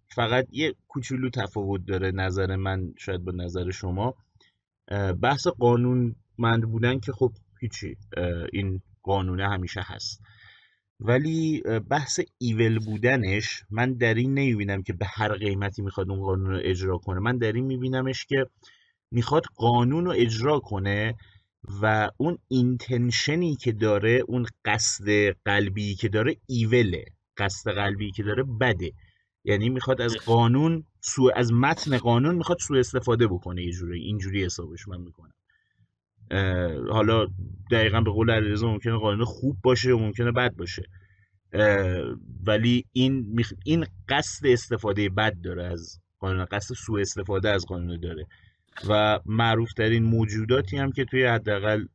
فقط یه کوچولو تفاوت داره نظر من شاید با نظر شما. بحث قانون مند بودن که خب هیچی این قانونه همیشه هست. ولی بحث ایول بودنش من در این نمی‌بینم که به هر قیمتی می‌خواد اون قانون رو اجرا کنه. من در این میبینمش که می‌خواد قانون رو اجرا کنه و اون اینتنشنی که داره اون قصد قلبی که داره ایوله. قصد قلبی که داره بده. یعنی می‌خواد از قانون سو از متن قانون می‌خواد سوء استفاده بکنه یه جوری اینجوری حسابش من می‌کنم. حالا دقیقا به قول علیرضا ممکنه قانون خوب باشه و ممکنه بد باشه. ولی این این قصد استفاده بد داره از قانون قصد سوء استفاده از قانون داره. و معروف ترین موجوداتی هم که توی حداقل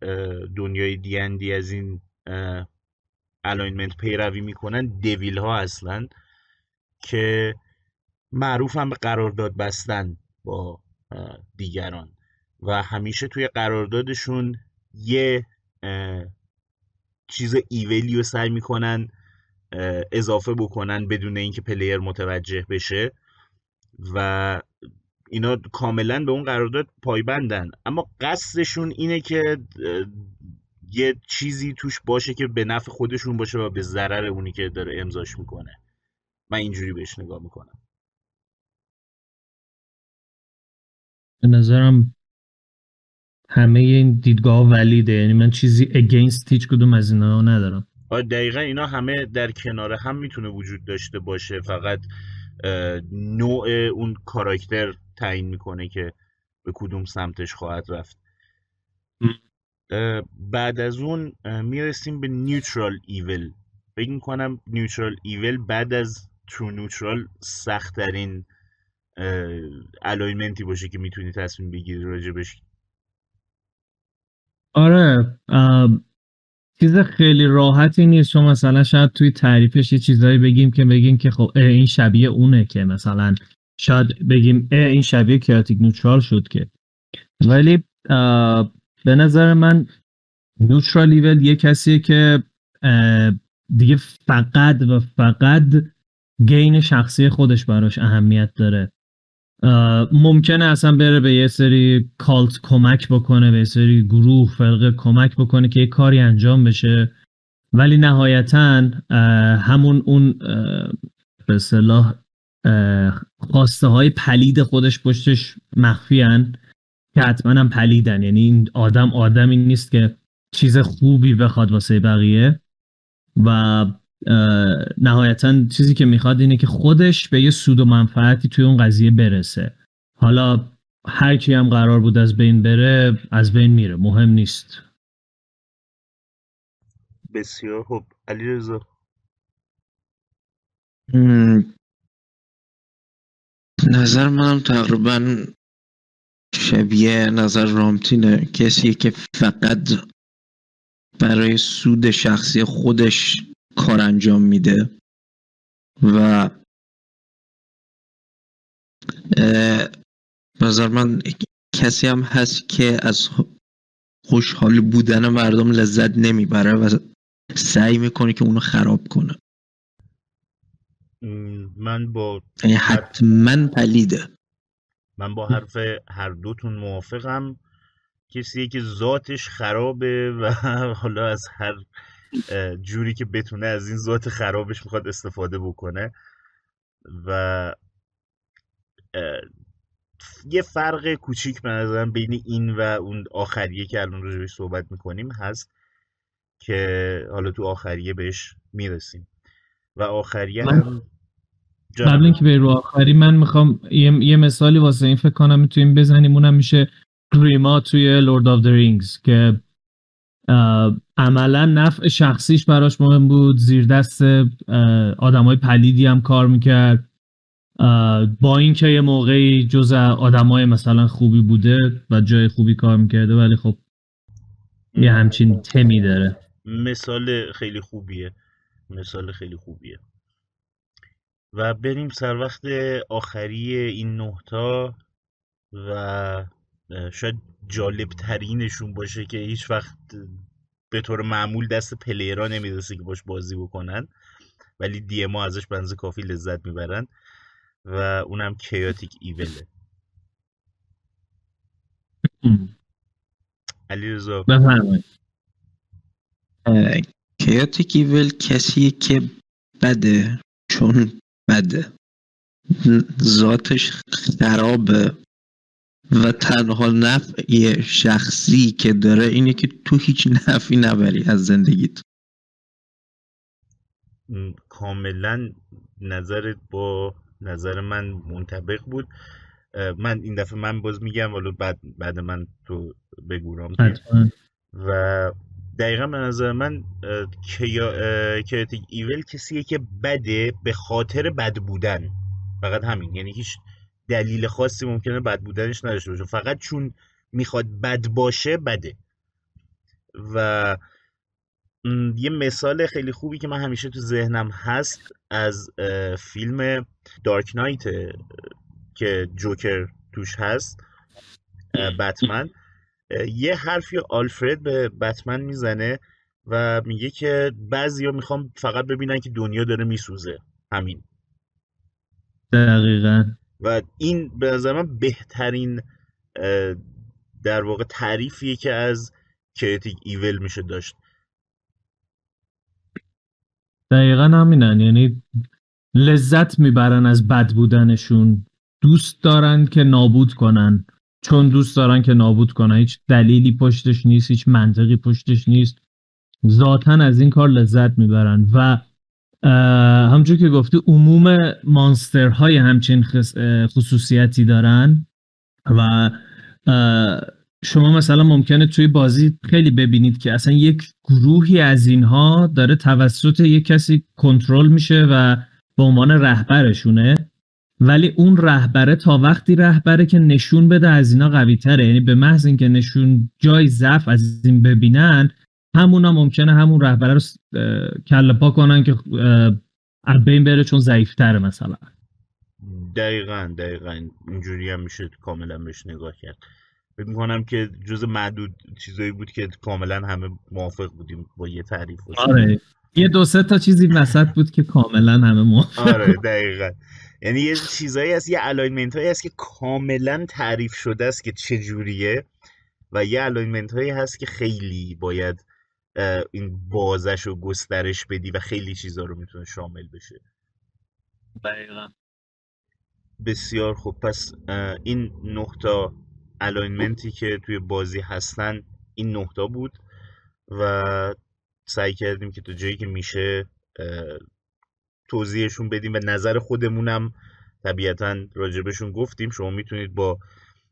دنیای D از این alignment پیروی می‌کنن devil ها هستن که معروف هم به قرارداد بستن با دیگران. و همیشه توی قراردادشون یه چیز evil ی رو سعی می‌کنن اضافه بکنن بدون اینکه player متوجه بشه. و اینا کاملا به اون قرارداد پایبندن. اما قصدشون اینه که یه چیزی توش باشه که به نفع خودشون باشه و به ضرر اونی که داره امضاش می‌کنه. من اینجوری بهش نگاه می‌کنم. به نظرم همه این دیدگاه ولیده. یعنی من چیزی اگینست هیچ کدوم از اینا ندارم. دقیقا اینا همه در کنار هم می‌تونه وجود داشته باشه. فقط نوع اون کاراکتر تعیین می‌کنه که به کدوم سمتش خواهد رفت. بعد از اون می‌رسیم به neutral evil فکر می‌کنم neutral evil بعد از true neutral سختترین alignment ی باشه که می‌تونی تصمیم بگیری راجبش آره چیز خیلی راحتی نیست. چون مثلا شاید توی تعریفش یه چیزایی بگیم که بگیم که خب این شبیه اونه که مثلا شاید بگیم این شبیه کیاتیک نوترال شد که. ولی به نظر من نوترال لیول یه کسیه که دیگه فقط و فقط گین شخصی خودش براش اهمیت داره. ممکنه اصلا بره به یه سری کالت کمک بکنه به یه سری گروه فرقه کمک بکنه که یه کاری انجام بشه. ولی نهایتا همون اون به صلاح خواسته های پلید خودش پشتش مخفیان که حتما هم پلیدن. یعنی این آدم آدمی نیست که چیز خوبی بخواد واسه بقیه. و نهایتا چیزی که می‌خواد اینه که خودش به یه سود و منفعتی توی اون قضیه برسه. حالا هر کی هم قرار بود از بین بره از بین میره. مهم نیست. بسیار خوب. علی نظر منم تقریبا شبیه نظر رامتینه. کسی که فقط برای سود شخصی خودش کار انجام میده. و نظر من کسی هم هست که از خوشحال بودن مردم لذت نمی‌بره و سعی می‌کنه که اونو خراب کنه. من با یعنی حتما پلیده. من با حرف هر دوتون موافقم. کسیه که ذاتش خرابه و [LAUGHS] حالا از هر جوری که بتونه از این ذات خرابش می‌خواد استفاده بکنه و یه فرق کوچیک به نظرم بین این و اون آخریه که الان روش صحبت می‌کنیم هست که حالا تو آخریه بهش می‌رسیم. و آخریه هم قبل اینکه به رو آخری من می‌خوام یه, یه مثالی واسه این فکر کنم می‌تونیم بزنیم. اونم میشه گریما توی Lord of the Rings که عملا نفع شخصیش براش مهم بود. زیر دست آدمای پلیدی هم کار می‌کرد. با اینکه یه موقعی جز آدمای مثلا خوبی بوده و جای خوبی کار می‌کرده ولی خب یه همچین تمی داره. مثال خیلی خوبیه. مثال خیلی خوبیه. و بریم سر وقت آخری این نهتا و شاید جالب ترینشون باشه که هیچ وقت به طور معمول دست پلیرها نمی‌رسه که باش بازی بکنن. ولی دی ما ازش بنز کافی لذت می‌برن و اونم کیاتیک ایوله علی رضا کیاتیک ایول کسی که بده چون بده. ذاتش خرابه. و تنها نفعی شخصی که داره اینه که تو هیچ نفعی نبری از زندگیت. کاملا نظرت با نظر من منطبق بود. من این دفعه من باز میگم ولو بعد بعد من تو بگورم و دقیقا به نظر من کیاتیک ایول کسیه که بده به خاطر بد بودن. فقط همین. یعنی هیچ دلیل خاصی ممکنه بد بودنش نداشته باشه. فقط چون می‌خواد بد باشه بده. و یه مثال خیلی خوبی که من همیشه تو ذهنم هست از فیلم دارک نایت که جوکر توش هست بتمن. یه حرفی آلفرد به بتمن می‌زنه و میگه که بعضیا می‌خوام فقط ببینن که دنیا داره میسوزه. همین. دقیقا. و این به نظر من بهترین در واقع تعریفیه که از کریتیک ایول میشه داشت. دقیقا همینن. یعنی لذت می‌برن از بد بودنشون. دوست دارن که نابود کنن. چون دوست دارن که نابود کنن. هیچ دلیلی پشتش نیست هیچ منطقی پشتش نیست. ذاتا از این کار لذت می‌برن. و همچون که گفتی عموم مانسترهای همچین خصوصیتی دارن و شما مثلا ممکنه توی بازی خیلی ببینید که اصلا یک گروهی از اینها داره توسط یک کسی کنترل میشه و به عنوان رهبرشونه ولی اون رهبره تا وقتی رهبره که نشون بده از اینا قوی تره یعنی به محض اینکه نشون جای ضعف از این ببینن همونا ممکنه همون رهبره رو کله پا کنن که از بین بره چون ضعیفتره مثلا. دقیقا دقیقا. اینجوری هم میشه کاملا بهش نگاه کرد. فکر می‌کنم که جز معدود چیزایی بود که کاملا همه موافق بودیم با یه تعریف آره. یه دو سه تا چیزی وسط بود که کاملا همه موافق آره دقیقا. یعنی یه چیزایی هست یه alignment هایی هست که کاملا تعریف شده است که چجوریه و یه alignment هایی هست که خیلی باید این بازش رو گسترش بدی و خیلی چیزا رو می‌تونه شامل بشه. دقیقا. بسیار خوب. پس این نقطه الاینمنتی که توی بازی هستن این نقطه بود و سعی کردیم که تا جایی که میشه توضیحشون بدیم و نظر خودمونم طبیعتا راجبشون گفتیم. شما می‌تونید با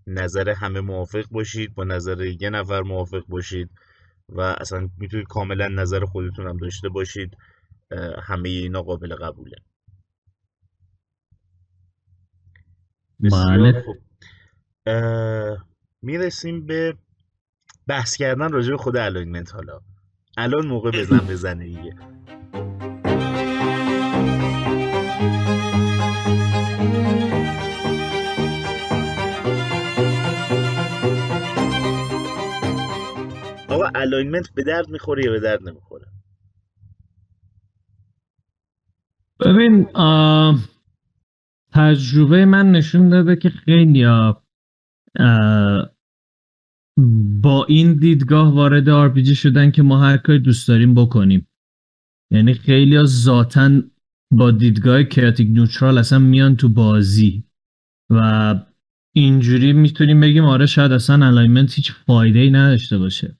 نظر همه موافق باشید با نظر یه نفر موافق باشید. و اصلا می‌تونید کاملا نظر خودتون هم داشته باشید همه اینا قابل قبوله. بله. خوب می‌رسیم به بحث کردن راجع به خود الاینمنت حالا. الان موقع بزن بزنه دیگه. alignment به درد می‌خوره یا به درد نمی‌خوره؟ ببین تجربه من نشون داده که خیلی با این دیدگاه وارد RPG شدن که ما هر کاری دوست داریم بکنیم. یعنی خیلی ذاتا با دیدگاه chaotic neutral اصلا میان تو بازی و اینجوری می‌تونیم بگیم آره شاید اصلا alignment هیچ فایده ای نداشته باشه.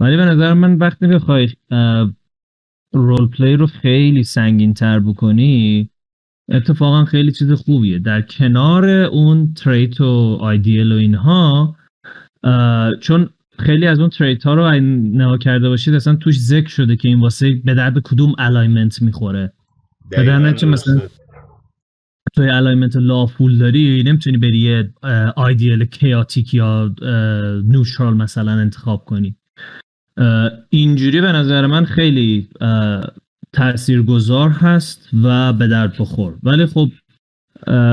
ولی به نظر من وقتی بخوای role play رو خیلی سنگین تر بکنی اتفاقا خیلی چیز خوبیه. در کنار اون trait و آیدیل و اینها چون خیلی از اون trait ها رو نگاه کرده باشید اصلا توش ذکر شده که این واسه به درد کدوم alignment می‌خوره. به در چه مثلا توی alignment lawful داری نمی‌تونی بری یه ideal chaotic یا neutral مثلا انتخاب کنی. اینجوری به نظر من خیلی تاثیرگذار هست و به درد بخور. ولی خب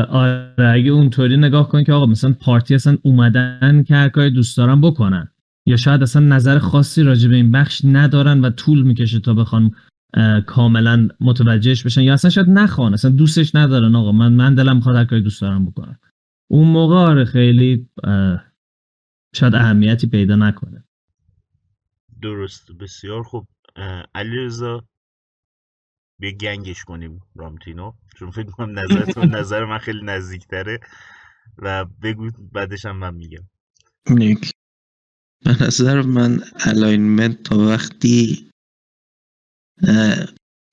آره اگه اونطوری نگاه کنی که آقا مثلا party اصلا اومدن که هر کاری دوست دارن بکنن یا شاید اصلا نظر خاصی راجع به این بخش ندارن و طول می‌کشه تا بخوان کاملا متوجهش بشن یا اصلا شاید نخوان اصلا دوستش ندارن. آقا من من دلم می‌خواد هر کاری دوست دارم بکنم. اون موقع آره خیلی شاید اهمیتی پیدا نکنه. درست بسیار خوب. علیرضا بیا گنگش کنیم رامتینو. چون فکر کنم نظرتون [LAUGHS] نظر من خیلی نزدیکتره. و بگو بعدش هم من میگم. نیک به نظر من alignment تا وقتی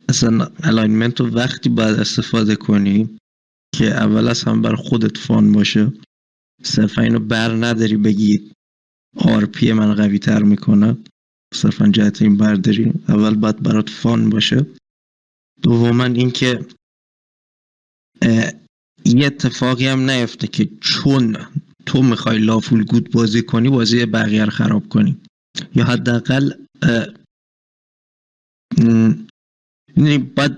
اصلا alignment رو وقتی باید استفاده کنی که اول از همه برا خودت fun باشه. صرفا اینو بر نداری بگی RP من قوی تر می‌کنه. صرفا جهت این برداری اول باید برات fun باشه. دوما اینکه یه اتفاقی هم نیفته که چون تو می‌خوای lawful good بازی کنی بازی بقیه رو خراب کنی. یا حداقل یعنی باید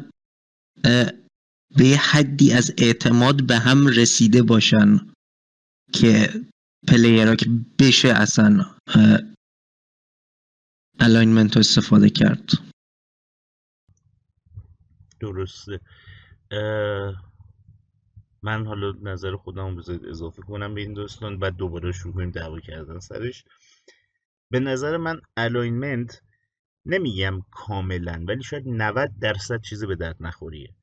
به یه حدی از اعتماد به هم رسیده باشن که player ها که بشه اصلا alignment رو استفاده کرد. درسته. من حالا نظر خودم بذارید اضافه کنم به این داستان بعد دوباره شروع کنیم دعوا کردن سرش. به نظر من alignment نمیگم کاملا ولی شاید 90 درصد چیزی به درد نخوریه.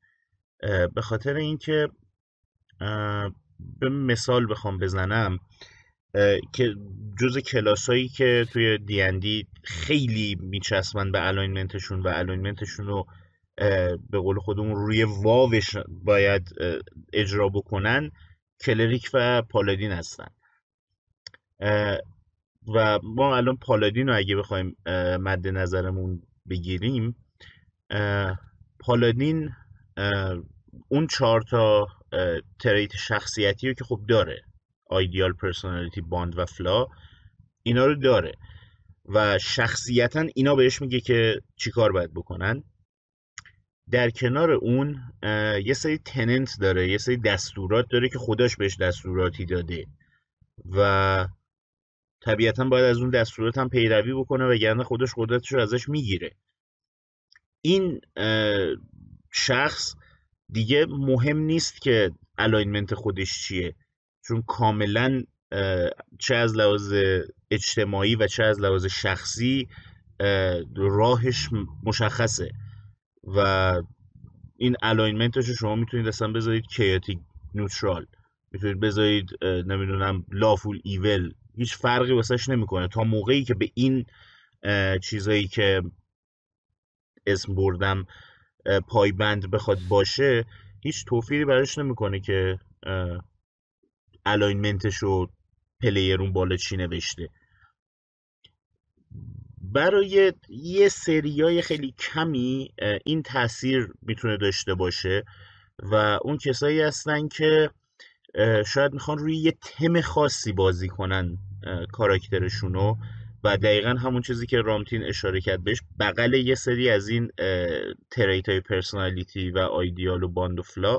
به خاطر اینکه یه مثال بخوام بزنم. که جز کلاسایی که توی D&D خیلی میچسبن به alignment شون و alignment شون رو به قول خودمون روی واوش باید اجرا بکنن cleric و paladin هستن. و ما الان paladin رو اگه بخوایم مد نظرمون بگیریم paladin اون چهار تا trait شخصیتی رو که خب داره. ideal personality bond و flaw اینا رو داره. و شخصیتا اینا بهش میگه که چیکار باید بکنن. در کنار اون یه سری tenet داره یه سری دستورات داره که خودش بهش دستوراتی داده. و طبیعتا باید از اون دستورات هم پیروی بکنه وگرنه خودش قدرتش رو ازش می‌گیره. این شخص دیگه مهم نیست که alignment خودش چیه. چون کاملا چه از لحاظ اجتماعی و چه از لحاظ شخصی راهش مشخصه. و این alignment ش رو شما می‌تونید اصلا بذارید chaotic neutral می‌تونید بذارید نمی‌دونم lawful evil هیچ فرقی واسش نمی‌کنه. تا موقعی که به این چیزایی که اسم بردم پایبند بخواد باشه هیچ توفیری براش نمی‌کنه که alignment ش رو پلیرون بالا چی نوشته. برای یه سریای خیلی کمی این تاثیر می‌تونه داشته باشه و اون کسایی هستن که شاید می‌خوان روی یه تم خاصی بازی کنن کاراکترشونو و دقیقا همون چیزی که رامتین اشاره کرد بهش بغل یه سری از این تریت های پرسنالیتی و آیدیال و باند و فلا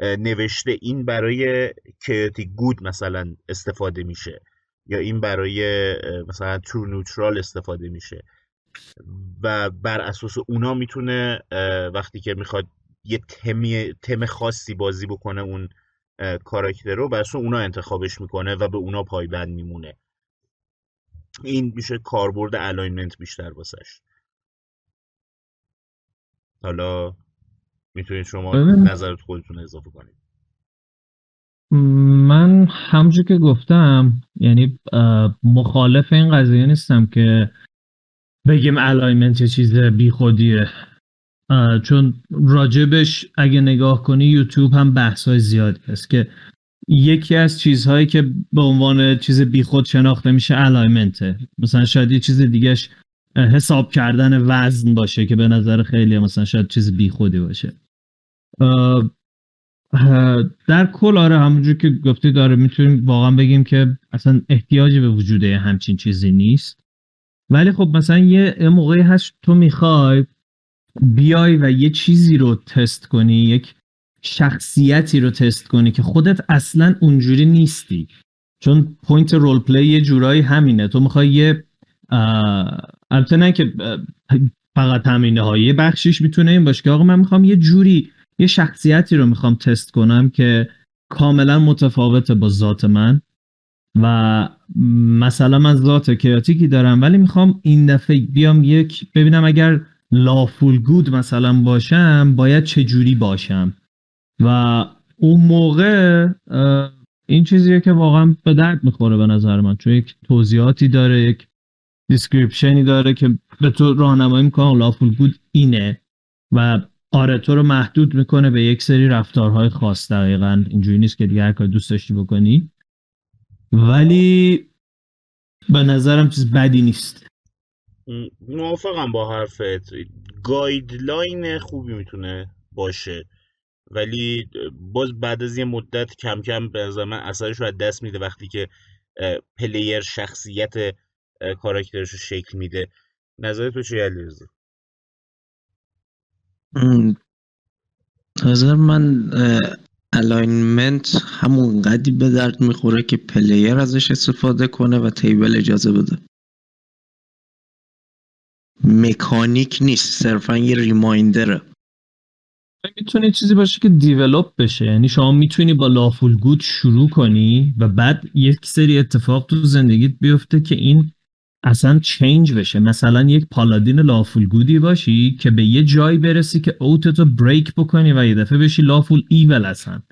نوشته این برای chaotic good مثلا استفاده میشه یا این برای مثلا true neutral استفاده میشه. و بر اساس اونا می‌تونه وقتی که می‌خواد یه تمی تم خاصی بازی بکنه اون کاراکتر رو بر اساس اونا انتخابش می‌کنه و به اونا پایبند میمونه. این میشه کاربرد alignment بیشتر واسش. حالا می‌تونید شما نظرات خودتون اضافه کنید. من همونجور که گفتم یعنی مخالف این قضیه نیستم که بگیم alignment یه چیز بیخودیه. چون راجبش اگه نگاه کنی یوتیوب هم بحث های زیادی هست که یکی از چیزهایی که به عنوان چیز بیخود شناخته میشه alignment ه مثلا شاید یه چیز دیگهش حساب کردن وزن باشه که به نظر خیلی مثلا شاید چیز بیخودی باشه. در کل آره همونجور که گفتی داره می‌تونیم واقعا بگیم که اصلا احتیاجی به وجود همچین چیزی نیست. ولی خب مثلا یه موقعی هست تو می‌خوای بیای و یه چیزی رو تست کنی یک شخصیتی رو تست کنی که خودت اصلا اونجوری نیستی. چون point role play یه جورایی همینه. تو می‌خوای یه البته نه که فقط همینه ها یه بخشیش می‌تونه این باشه که آقا من می‌خوام یه جوری یه شخصیتی رو می‌خوام تست کنم که کاملا متفاوته با ذات من و مثلا من ذات chaotic ی دارم ولی می‌خوام این دفعه بیام یک ببینم اگر lawful good مثلا باشم باید چه جوری باشم. و اون موقع این چیزیه که واقعا به درد می‌خوره به نظر من. چون یک توضیحاتی داره یک description ی داره که به تو راهنمایی می‌کنه lawful good اینه. و آره تو رو محدود می‌کنه به یک سری رفتارهای خاص. دقیقا اینجوری نیست که دیگه هر کار دوست داشتی بکنی. ولی به نظرم چیز بدی نیست. موافقم با حرفت. guideline خوبی می‌تونه باشه. ولی باز بعد از یه مدت کم کم به نظر من اثرش رو از دست میده وقتی که player شخصیت کاراکترش رو شکل میده. نظر تو چیه علیرضا؟ نظر من alignment همون قدی به درد می‌خوره که player ازش استفاده کنه و table اجازه بده. مکانیک نیست صرفا یه reminder ه می‌تونه چیزی باشه که develop بشه. یعنی شما می‌تونی با lawful good شروع کنی و بعد یک سری اتفاق تو زندگیت بیفته که این اصلا change بشه. مثلا یک paladin lawful good ی باشی که به یه جایی برسی که oath تو break بکنی و یه دفعه بشی lawful evil اصلا.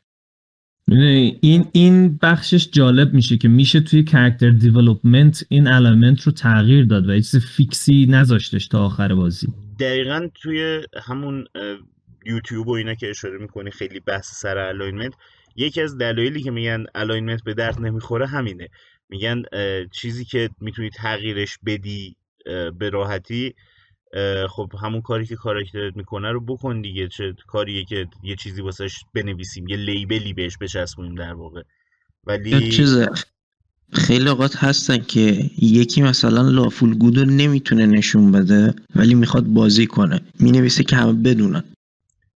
این این بخشش جالب میشه که میشه توی character development این element رو تغییر داد و چیز fix ی نذاشتش تا آخر بازی. دقیقا توی همون یوتیوب و اینا که اشاره می‌کنی خیلی بحث سر alignment یکی از دلایلی که میگن alignment به درد نمی‌خوره همینه. میگن چیزی که می‌تونی تغییرش بدی به راحتی خب همون کاری که کاراکترت می‌کنه رو بکن دیگه. چه کاریه که یه چیزی واسش بنویسیم یه label ی بهش بچسبونیم در واقع. ولی چیز خیلی اوقات هستن که یکی مثلا lawful good و نمی‌تونه نشون بده ولی می‌خواد بازی کنه. می‌نویسه که همه بدونن.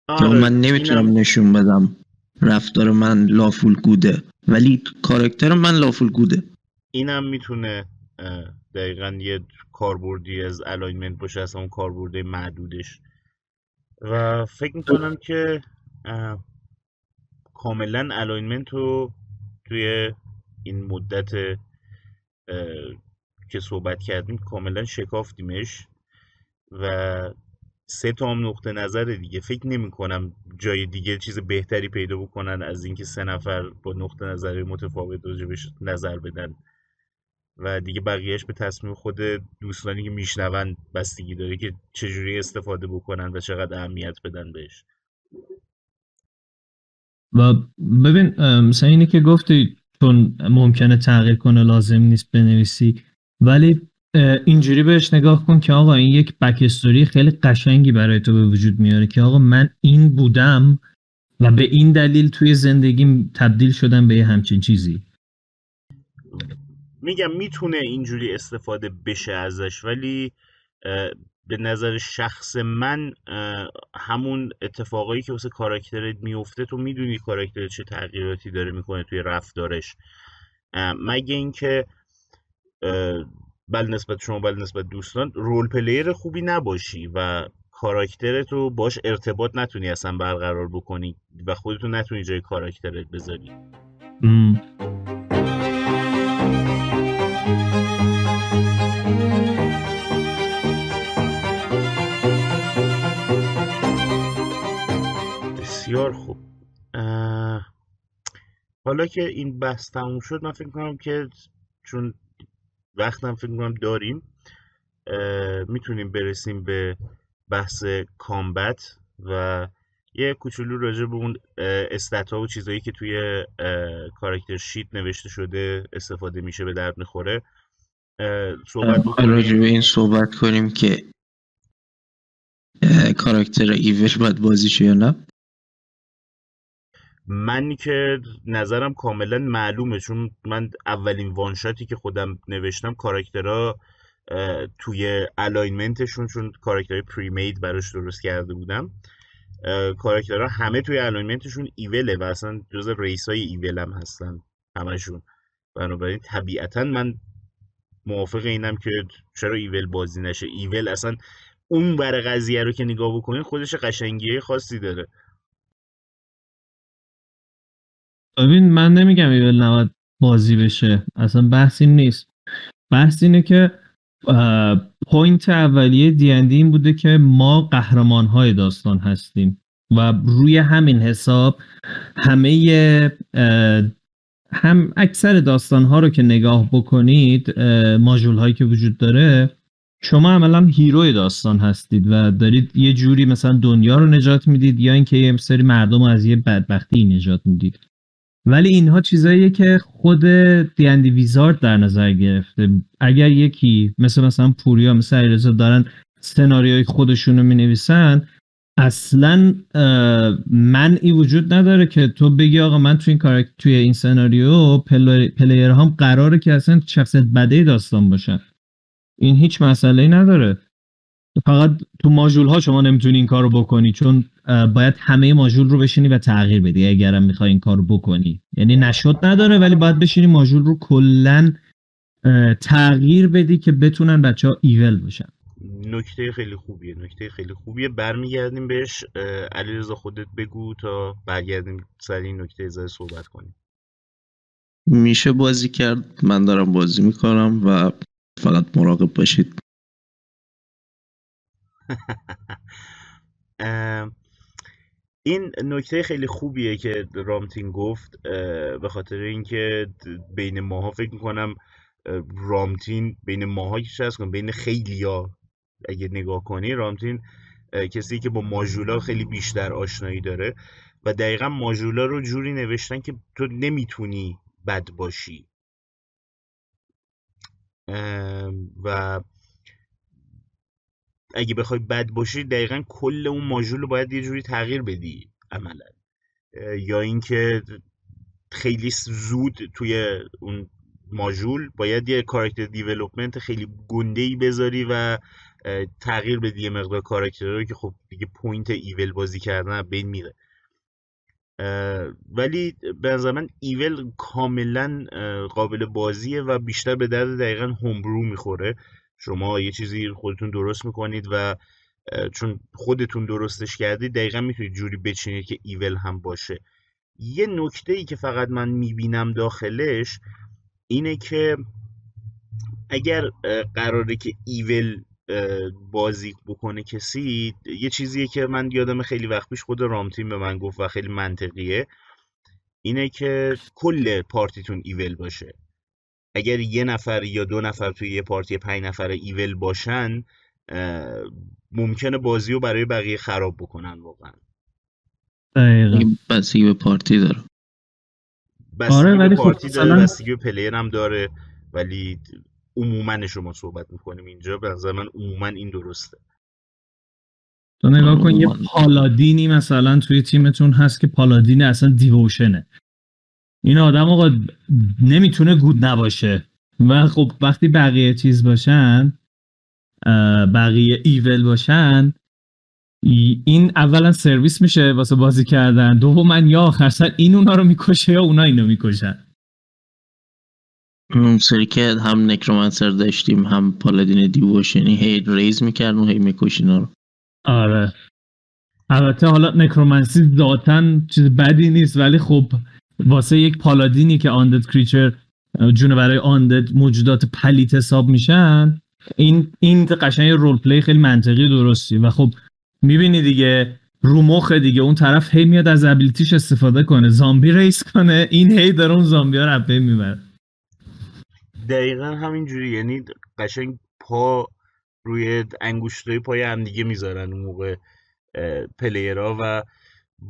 که آره من نمی‌تونم اینم نشون بدم رفتار من lawful good ه. ولی کاراکتر من lawful good ه. اینم می‌تونه دقیقا یه کاربردی از alignment باشه از اون کاربرده معدودش. و فکر می‌کنم که کاملا alignment رو توی این مدت که صحبت کردیم کاملا شکافتیمش. و سه تا هم نقطه نظر دیگه. فکر نمی کنم جای دیگه چیز بهتری پیدا بکنن از اینکه سه نفر با نقطه نظر متفاوت راجبش نظر بدن. و دیگه بقیهش به تصمیم خود دوستانی که میشنون بستگی داره که چجوری استفاده بکنن و چقدر اهمیت بدن بهش. و ببین مثلا اینی که گفتی چون ممکنه تغییر کنه لازم نیست بنویسی ولی اینجوری بهش نگاه کن که آقا این یک بکستوری خیلی قشنگی برای تو به وجود میاره که آقا من این بودم و به این دلیل توی زندگیم تبدیل شدم به یه همچین چیزی. میگم می‌تونه اینجوری استفاده بشه ازش ولی به نظر شخص من همون اتفاقایی که واسه کاراکترت میفته تو می‌دونی کاراکترت چه تغییراتی داره می‌کنه توی رفتارش. مگه اینکه بل نسبت شما بل نسبت دوستان رول پلیر خوبی نباشی و کاراکترت رو باش ارتباط نتونی اصلا برقرار بکنی و خودتو نتونی جای کاراکترت بذاری. بسیار خوب. حالا که این بحث تموم شد من فکر کنم که چون وقتم فکر کنم داریم می‌تونیم برسیم به بحث کامبت و یه کوچولو راجع به اون استت ها و چیزایی که توی کاراکتر شیت نوشته شده استفاده میشه به درد می‌خوره. صحبت راجع به این صحبت کنیم که کاراکتر ایول باید بازی یا نه. من که نظرم کاملا معلومه چون من اولین one-shot ی که خودم نوشتم کاراکترها توی alignment شون چون کاراکتر premade براش درست کرده بودم کاراکترها همه توی alignment شون evil ه و اصلا جز race های evil هم هستن همشون. بنابراین طبیعتا من موافق اینم که چرا evil بازی نشه. evil اصلا اون بر قضیه رو که نگاه بکنین خودش قشنگی خاصی داره. ببین من نمیگم evil نباید بازی بشه اصلا بحث این نیست. بحث اینه که point اولیه دیندی این بوده که ما قهرمان های داستان هستیم و روی همین حساب همه هم اکثر داستان ها رو که نگاه بکنید ماژول هایی که وجود داره شما عملا hero ی داستان هستید و دارید یه جوری مثلا دنیا رو نجات می‌دید یا اینکه یه سری مردم رو از یه بدبختی نجات می‌دید. ولی اینها چیزاییه که خود دیندی ویزارد در نظر گرفته. اگر یکی مثل مثلا پوریا مثل علیرضا دارن سناریوی خودشون رو می نویسن اصلا منعی وجود نداره که تو بگی آقا من توی این کار توی این سناریو پلیر هم قراره که اصلا شخصیت بده داستان باشن. این هیچ مسئله ای نداره. فقط تو ماژول ها شما نمی‌تونی این کار رو بکنی چون باید همه ماژول رو بشینی و تغییر بدی اگرم می‌خوای این کار رو بکنی. یعنی نشد نداره ولی باید بشینی ماژول رو کلا تغییر بدی که بتونن بچه ها ایول باشن نکته خیلی خوبیه نکته خیلی خوبیه. برمیگردیم بهش. علیرضا خودت بگو تا برگردیم سر این نکته ازای صحبت کنیم. میشه بازی کرد؟ من دارم بازی می‌کنم و فقط مراقب باشید. [LAUGHS] این نکته خیلی خوبیه که رامتین گفت به خاطر اینکه بین ماها فکر می‌کنم رامتین بین ماها که هست بین خیلیا اگه نگاه کنی رامتین کسی که با ماژولا خیلی بیشتر آشنایی داره و دقیقا ماژولا رو جوری نوشتن که تو نمی‌تونی بد باشی. و اگه بخوای بد باشی دقیقا کل اون ماژول رو باید یه جوری تغییر بدی عملا. یا اینکه خیلی زود توی اون ماژول باید یه کاراکتر development خیلی گنده ای بذاری و تغییر بدی یه مقدار کاراکتر رو که خب دیگه point evil بازی کردن بین میره. ولی به نظر من evil کاملا قابل بازیه و بیشتر به درد دقیقا هومبرو می‌خوره. شما یه چیزی خودتون درست می‌کنید و چون خودتون درستش کردید دقیقا می‌تونید جوری بچینید که ایول هم باشه. یه نکته ای که فقط من می‌بینم داخلش اینه که اگر قراره که ایول بازی بکنه کسی یه چیزیه که من یادم خیلی وقت پیش خود رامتین به من گفت و خیلی منطقیه. اینه که کل party تون evil باشه. اگر یه نفر یا دو نفر توی یه party پنج نفر evil باشن ممکنه بازی رو برای بقیه خراب بکنن واقعا. دقیقا. این بستگی به پارتی داره. بستگی آره، به ولی خب party داره مثلا- بستگی به player هم داره ولی عموما شما صحبت می‌کنیم اینجا به نظر من عموما این درسته. تو نگاه کن یه. پالادینی مثلا توی تیمتون هست که پالادین اصلا دیووشنه. این آدم آقا نمی‌تونه گود نباشه. و خب وقتی بقیه چیز باشن بقیه ایول باشن ای- این اولا سرویس میشه واسه بازی کردن دوما یا آخر سر این اونا رو می‌کشه یا اونا اینو می‌کشن. اون سری که هم نکرومنسر داشتیم هم پالادین دیووشنی هی ریز می‌کردن و هی میکش اینا رو. آره. البته حالا necromancy ذاتا چیز بدی نیست ولی خب واسه یک paladin ی که undead creature جون برای undead موجودات پلید حساب میشن این این قشنگ roleplay خیلی منطقی درستی. و خب می‌بینی دیگه رو مخ دیگه اون طرف هی میاد از ability ش استفاده کنه زامبی raise کنه این هی داره اون زامبی ها رو می‌بره. دقیقا همینجوری یعنی قشنگ پا روی انگشتای پای هم دیگه می‌ذارن اون موقع پلیرها و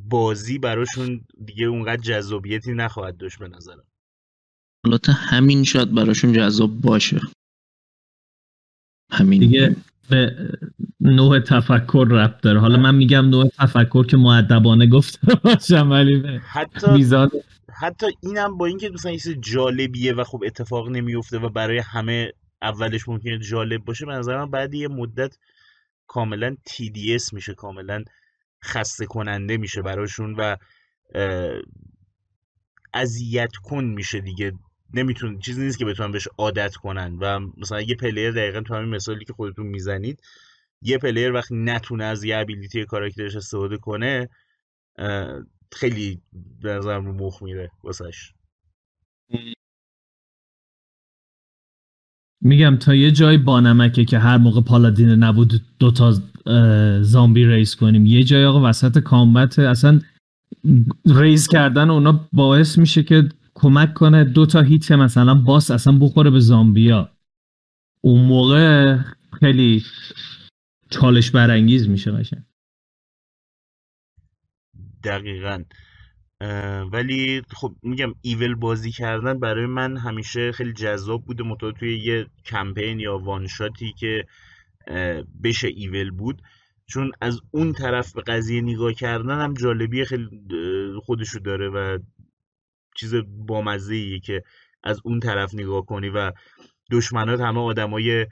بازی براشون دیگه اونقدر جذابیتی نخواهد داشت به نظرم. البته همین شاید براشون جذاب باشه. همین. دیگه به نوع تفکر ربط داره. حالا من میگم نوع تفکر که معدبانه گفته باشم ولی به حتی میزان حتی اینم با اینکه مثلا یه چیز جالبیه و خب اتفاق نمیفته و برای همه اولش ممکنه جالب باشه به نظر من بعد یه مدت کاملا tedious میشه کاملا خسته کننده میشه براشون و اذیت کن میشه دیگه. نمیتون چیزی نیست که بتونن بهش عادت کنن. و مثلا یه player دقیقا تو همین مثالی که خودتون می‌زنید یه player وقتی نتونه از یه ability کاراکترش استفاده کنه خیلی به نظرم رو مخ میره واسش. میگم تا یه جای بانمکه که هر موقع paladin نبود دوتا زامبی raise کنیم. یه جای آقا وسط combat اصلا raise کردن اونا باعث میشه که کمک کنه. دوتا hit مثلا باس اصلا بخوره به زامبیا. اون موقع خیلی چالش برانگیز میشه قشنگ. دقیقا. ولی خب میگم evil بازی کردن برای من همیشه خیلی جذاب بوده متو توی یه کمپین یا one shot ی که بشه ایول بود. چون از اون طرف به قضیه نگاه کردن هم جالبی خیلی خودشو داره و چیز بامزه ایه که از اون طرف نگاه کنی و دشمنات همه آدمای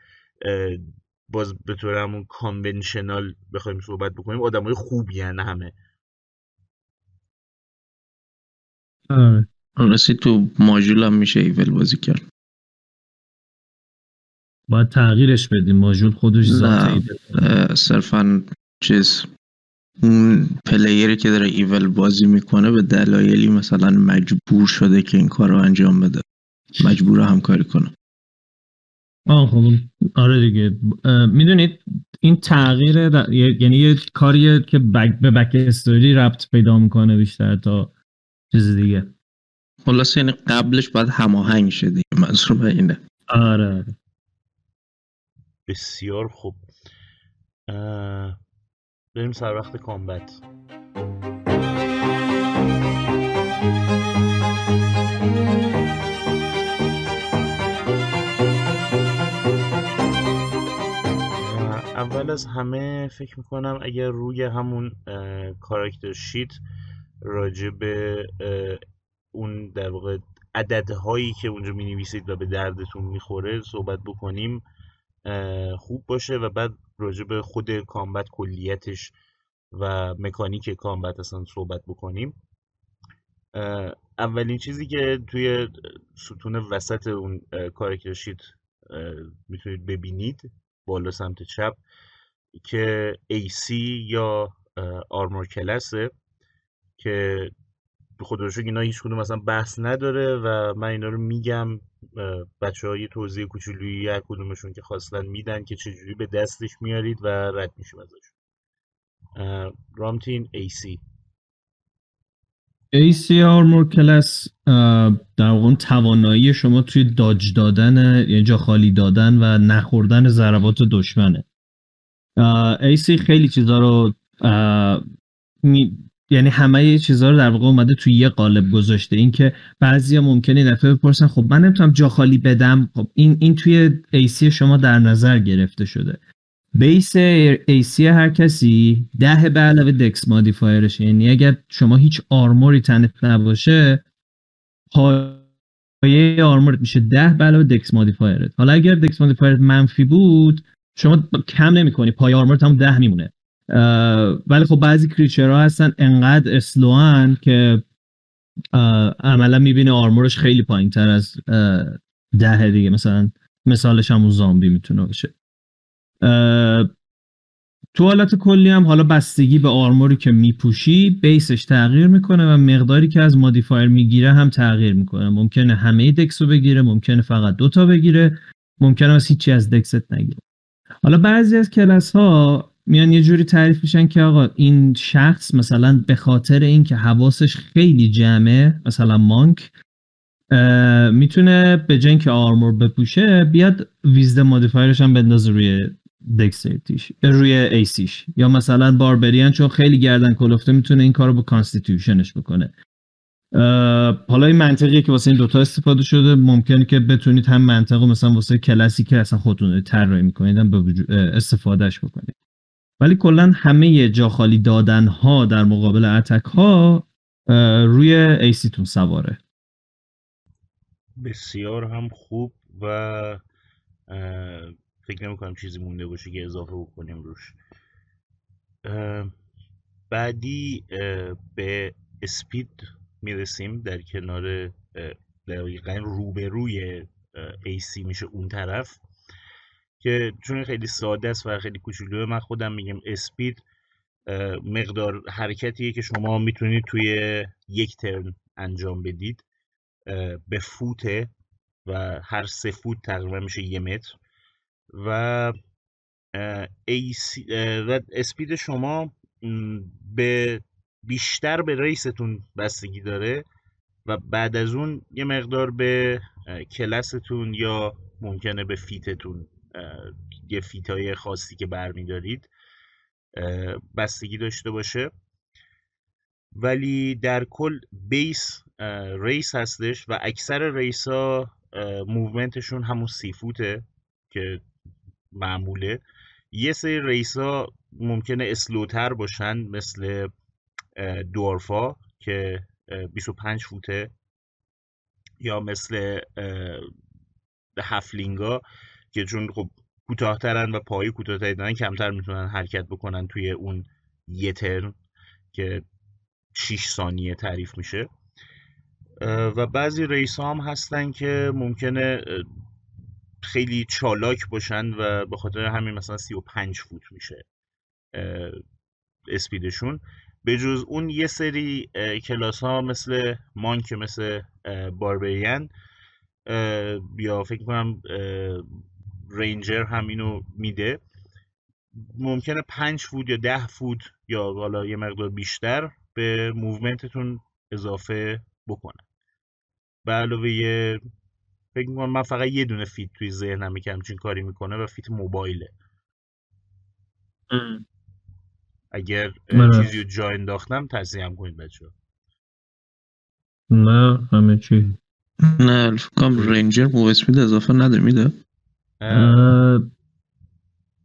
باز به طور همون کانونشنال بخوایم صحبت بکنیم آدمای خوبی همه. آره. راستی تو ماژول هم میشه ایول بازی کرد. باید تغییرش بدیم. ماژول خودش اه، صرفا چیز اون پلیری که داره ایول بازی می‌کنه به دلایلی مثلا مجبور شده که این کار رو انجام بده. مجبور همکاری کنه. آه خب آره دیگه. می‌دونید این تغییر در- یعنی یه کاریه که بک به بک استوری ربط پیدا می‌کنه بیشتر تا چیز دیگه. خلاصه یعنی قبلش باید هماهنگ شه دیگه منظور به اینه. آره آره. بسیار خوب. اه، بریم سر وقت کامبت. اول از همه فکر می‌کنم اگر روی همون کاراکتر شیت راجع به اون در واقع عددهایی که اونجا می نویسید و به دردتون می‌خوره صحبت بکنیم خوب باشه و بعد راجع به خود کامبت کلیتش و مکانیک کامبت اصلا صحبت بکنیم. اولین چیزی که توی ستون وسط اون اه، کاراکتر شیت می‌تونید ببینید بالا سمت چپ که AC یا آرمور کلاسه که به شکر اینا هیچ کدوم مثلا بحث نداره و من اینا رو میگم بچه های توضیح کوچولویی هر کدومشون که خواستن میدن که چجوری به دستش میارید و رد میشیم اه، رامتین AC AC آرمور کلاس در اون توانایی شما توی داج دادن یعنی جا خالی دادن و نخوردن ضربات دشمنه. AC خیلی چیزا رو یعنی همه چیزا رو در واقع اومده توی یه قالب گذاشته. اینکه بعضیا ممکنه دفعه بپرسن خب من نمی‌تونم جا خالی بدم. خب این این توی AC شما در نظر گرفته شده. بیس AC هر کسی ده به علاوه دکس مادیفایرش یعنی اگر شما هیچ آرموری تنت نباشه پایه آرمورت میشه ده به علاوه دکس مادیفایرت حالا اگر دکس مادیفایرت منفی بود شما کم نمی‌کنی. پایه آرمورت هم ده میمونه. ولی خب بعضی کریچرها هستن انقدر اسلوان که عملا می‌بینه آرمورش خیلی پایین تر از اه، ده دیگه. مثلا مثالش همون زامبی می‌تونه باشه. تو حالت کلی هم حالا بستگی به آرموری که میپوشی بیسش تغییر می‌کنه و مقداری که از مادیفایر می‌گیره هم تغییر می‌کنه. ممکنه همه دکس رو بگیره ممکنه فقط دوتا بگیره ممکنه از هیچی از dex ت نگیره. حالا بعضی از کلاس ها میان یه جوری تعریف میشن که آقا این شخص مثلا به خاطر اینکه حواسش خیلی جمعه مثلا monk می‌تونه به اینکه armor بپوشه بیاد wisdom modifier ش هم بندازه روی dexterity ش روی AC ش یا مثلا barbarian چون خیلی گردن کلفته می‌تونه این کارو با constitution ش بکنه. حالا این منطقیه که واسه این دوتا استفاده شده. ممکنه که بتونید هم منطقه مثلا واسه کلاسی که اصلا خودتون طراحی می‌کنید هم به استفادهش بکنید. ولی کلا همه جا خالی دادن ها در مقابل اتک ها روی ایسیتون سواره. بسیار هم خوب و فکر نمی کنم چیزی مونده باشه که اضافه بکنیم روش. بعدی به اسپید می‌رسیم. در کنار دقیقا روبروی AC میشه اون طرف. که چون خیلی ساده است و خیلی کوچولوه من خودم میگم اسپید مقدار حرکتیه که شما می‌تونید توی یک ترن انجام بدید به فوته و هر سه فوت تقریبا میشه یه متر. و و speed شما به بیشتر به race تون بستگی داره و بعد از اون یه مقدار به کلاستون یا ممکنه به feat تون یه feat ای خاصی که برمیدارید بستگی داشته باشه. ولی در کل base race هستش و اکثر race ها movement شون همون سی فوته که معموله. یه سری ریس ها ممکنه اسلوتر باشن مثل دورفا که اه، 25 فوته یا مثل هفلینگا. که چون خب کوتاهترن و پای کوتاهتری دارن کمتر می‌تونن حرکت بکنن توی اون یه ترن که 6 ثانیه تعریف میشه. و بعضی race هم هستن که ممکنه خیلی چالاک باشن و به خاطر همین مثلا 35 فوت میشه speed شون. به جز اون یه سری کلاس ها مثل monk مثل barbarian یا فکر کنم ranger هم اینو میده. ممکنه 5 فوت یا 10 فوت یا حالا یه مقدار بیشتر به movement تون اضافه بکنن به علاوه یه فکر می‌کنم من فقط یه دونه feat توی ذهنمه که همچین کاری می‌کنه و feat mobile ه. اگر اه، بله. چیزی رو جا انداختم تصحیح هم کنید بچه نه همه چی. نه فکر کنم ranger move speed اضافه نداره میده؟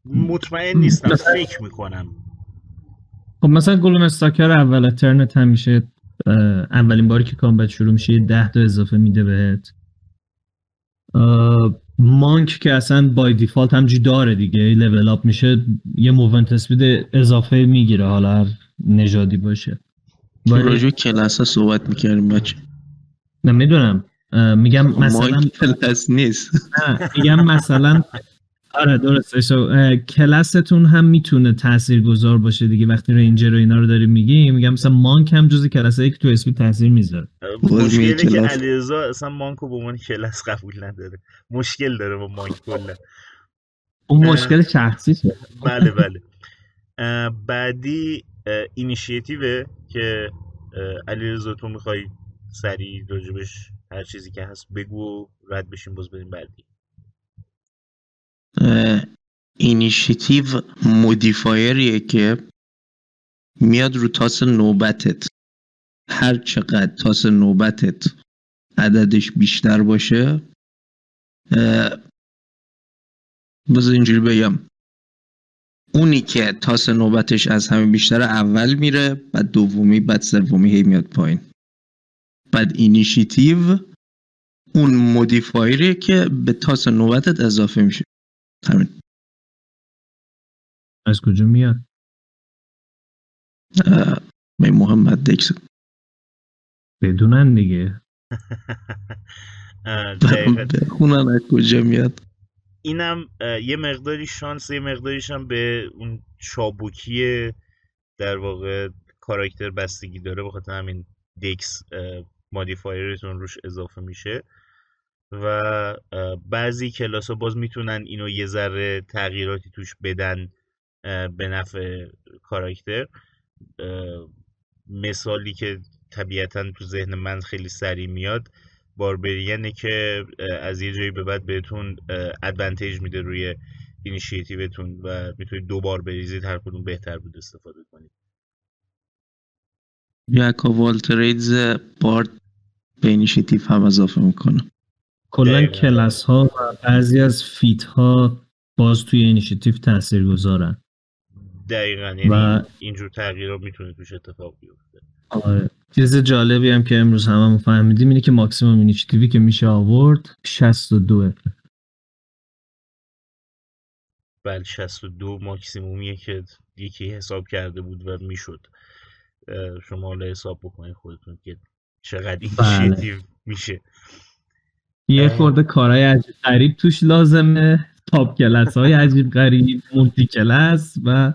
مطمئن نیستم مثلا- فکر می‌کنم. خب مثلا گلوم استاکر اول ترنت همیشه اولین باری که کامبت شروع میشه یه ده تا اضافه میده بهت. مانک که اصلا بای دیفالت همجوری داره دیگه لول اپ میشه یه موونت اسپید اضافه می‌گیره حالا هر نژادی باشه. راجع کلاس ها صحبت می‌کردیم بچه. نه می‌دونم. میگم مثلا ما کلاس نیست. نه میگم مثلا آره درسته. شو کلاستون هم می‌تونه تأثیر گذار باشه دیگه. وقتی رنجر و اینا رو داریم میگیم میگم مثلا مانک هم جزی کلاسایی که تو اسپی تاثیر می‌ذاره. مشکلی میگه که. علیرضا اصلا مانکو به عنوان کلاس قبول نداره. مشکل داره با مانک کلا. اون. مشکل شخصیشه بله بله. اه، بعدی اینیشیتیوه که علی تو می‌خوای سریع راجبش هر چیزی که هست بگو و رد بشیم باز بریم بعدی initiative modifier یه که میاد رو تاس نوبتت. هر چقدر تاس نوبتت عددش بیشتر باشه بذار اینجوری بگم. اونی که تاس نوبتش از همه بیشتر اول میره بعد دومی بعد سومی هی میاد پایین. بعد اینیشیتیو اون مودیفایریه که به تاس نوبتت اضافه میشه. همین. از کجا میاد؟ می محمد دکس. بدونن دیگه. [LAUGHS] بخونن از کجا میاد. اینم یه مقداری شانس یه مقداریش هم به اون چابوکی در واقع کاراکتر بستگی داره بخاطر همین دکس. مادیفایرتون روش اضافه میشه. و بعضی کلاس ها باز می‌تونن اینو یه ذره تغییراتی توش بدن به نفع کاراکتر. مثالی که طبیعتا تو ذهن من خیلی سریع میاد باربرینه که از یه جایی به بعد بهتون ادوانتیج میده روی اینیشیتیوتون و می‌تونید دو بار بریزید هر کدوم بهتر بود استفاده کنید. jack of all trades bard به initiative هم اضافه می‌کنه کلا کلاس ها و بعضی از feat ها باز توی اینیشیتیو تاثیر گذارن دقیقا یعنی و... اینجور تغییر می‌تونه توش اتفاق بیفته. آره. چیز جالبی هم که امروز همه فهمیدیم اینه که ماکسیموم اینیشیتیوی که میشه آورد 62 بله 62 ماکسیمومیه که یکی حساب کرده بود و می‌شد. شما حالا حساب بکنید خودتون که چقدر اینیشیتیو بله. میشه. یه خورده کارهای عجیب غریب توش لازمه. subclass های عجیب غریب multiclass و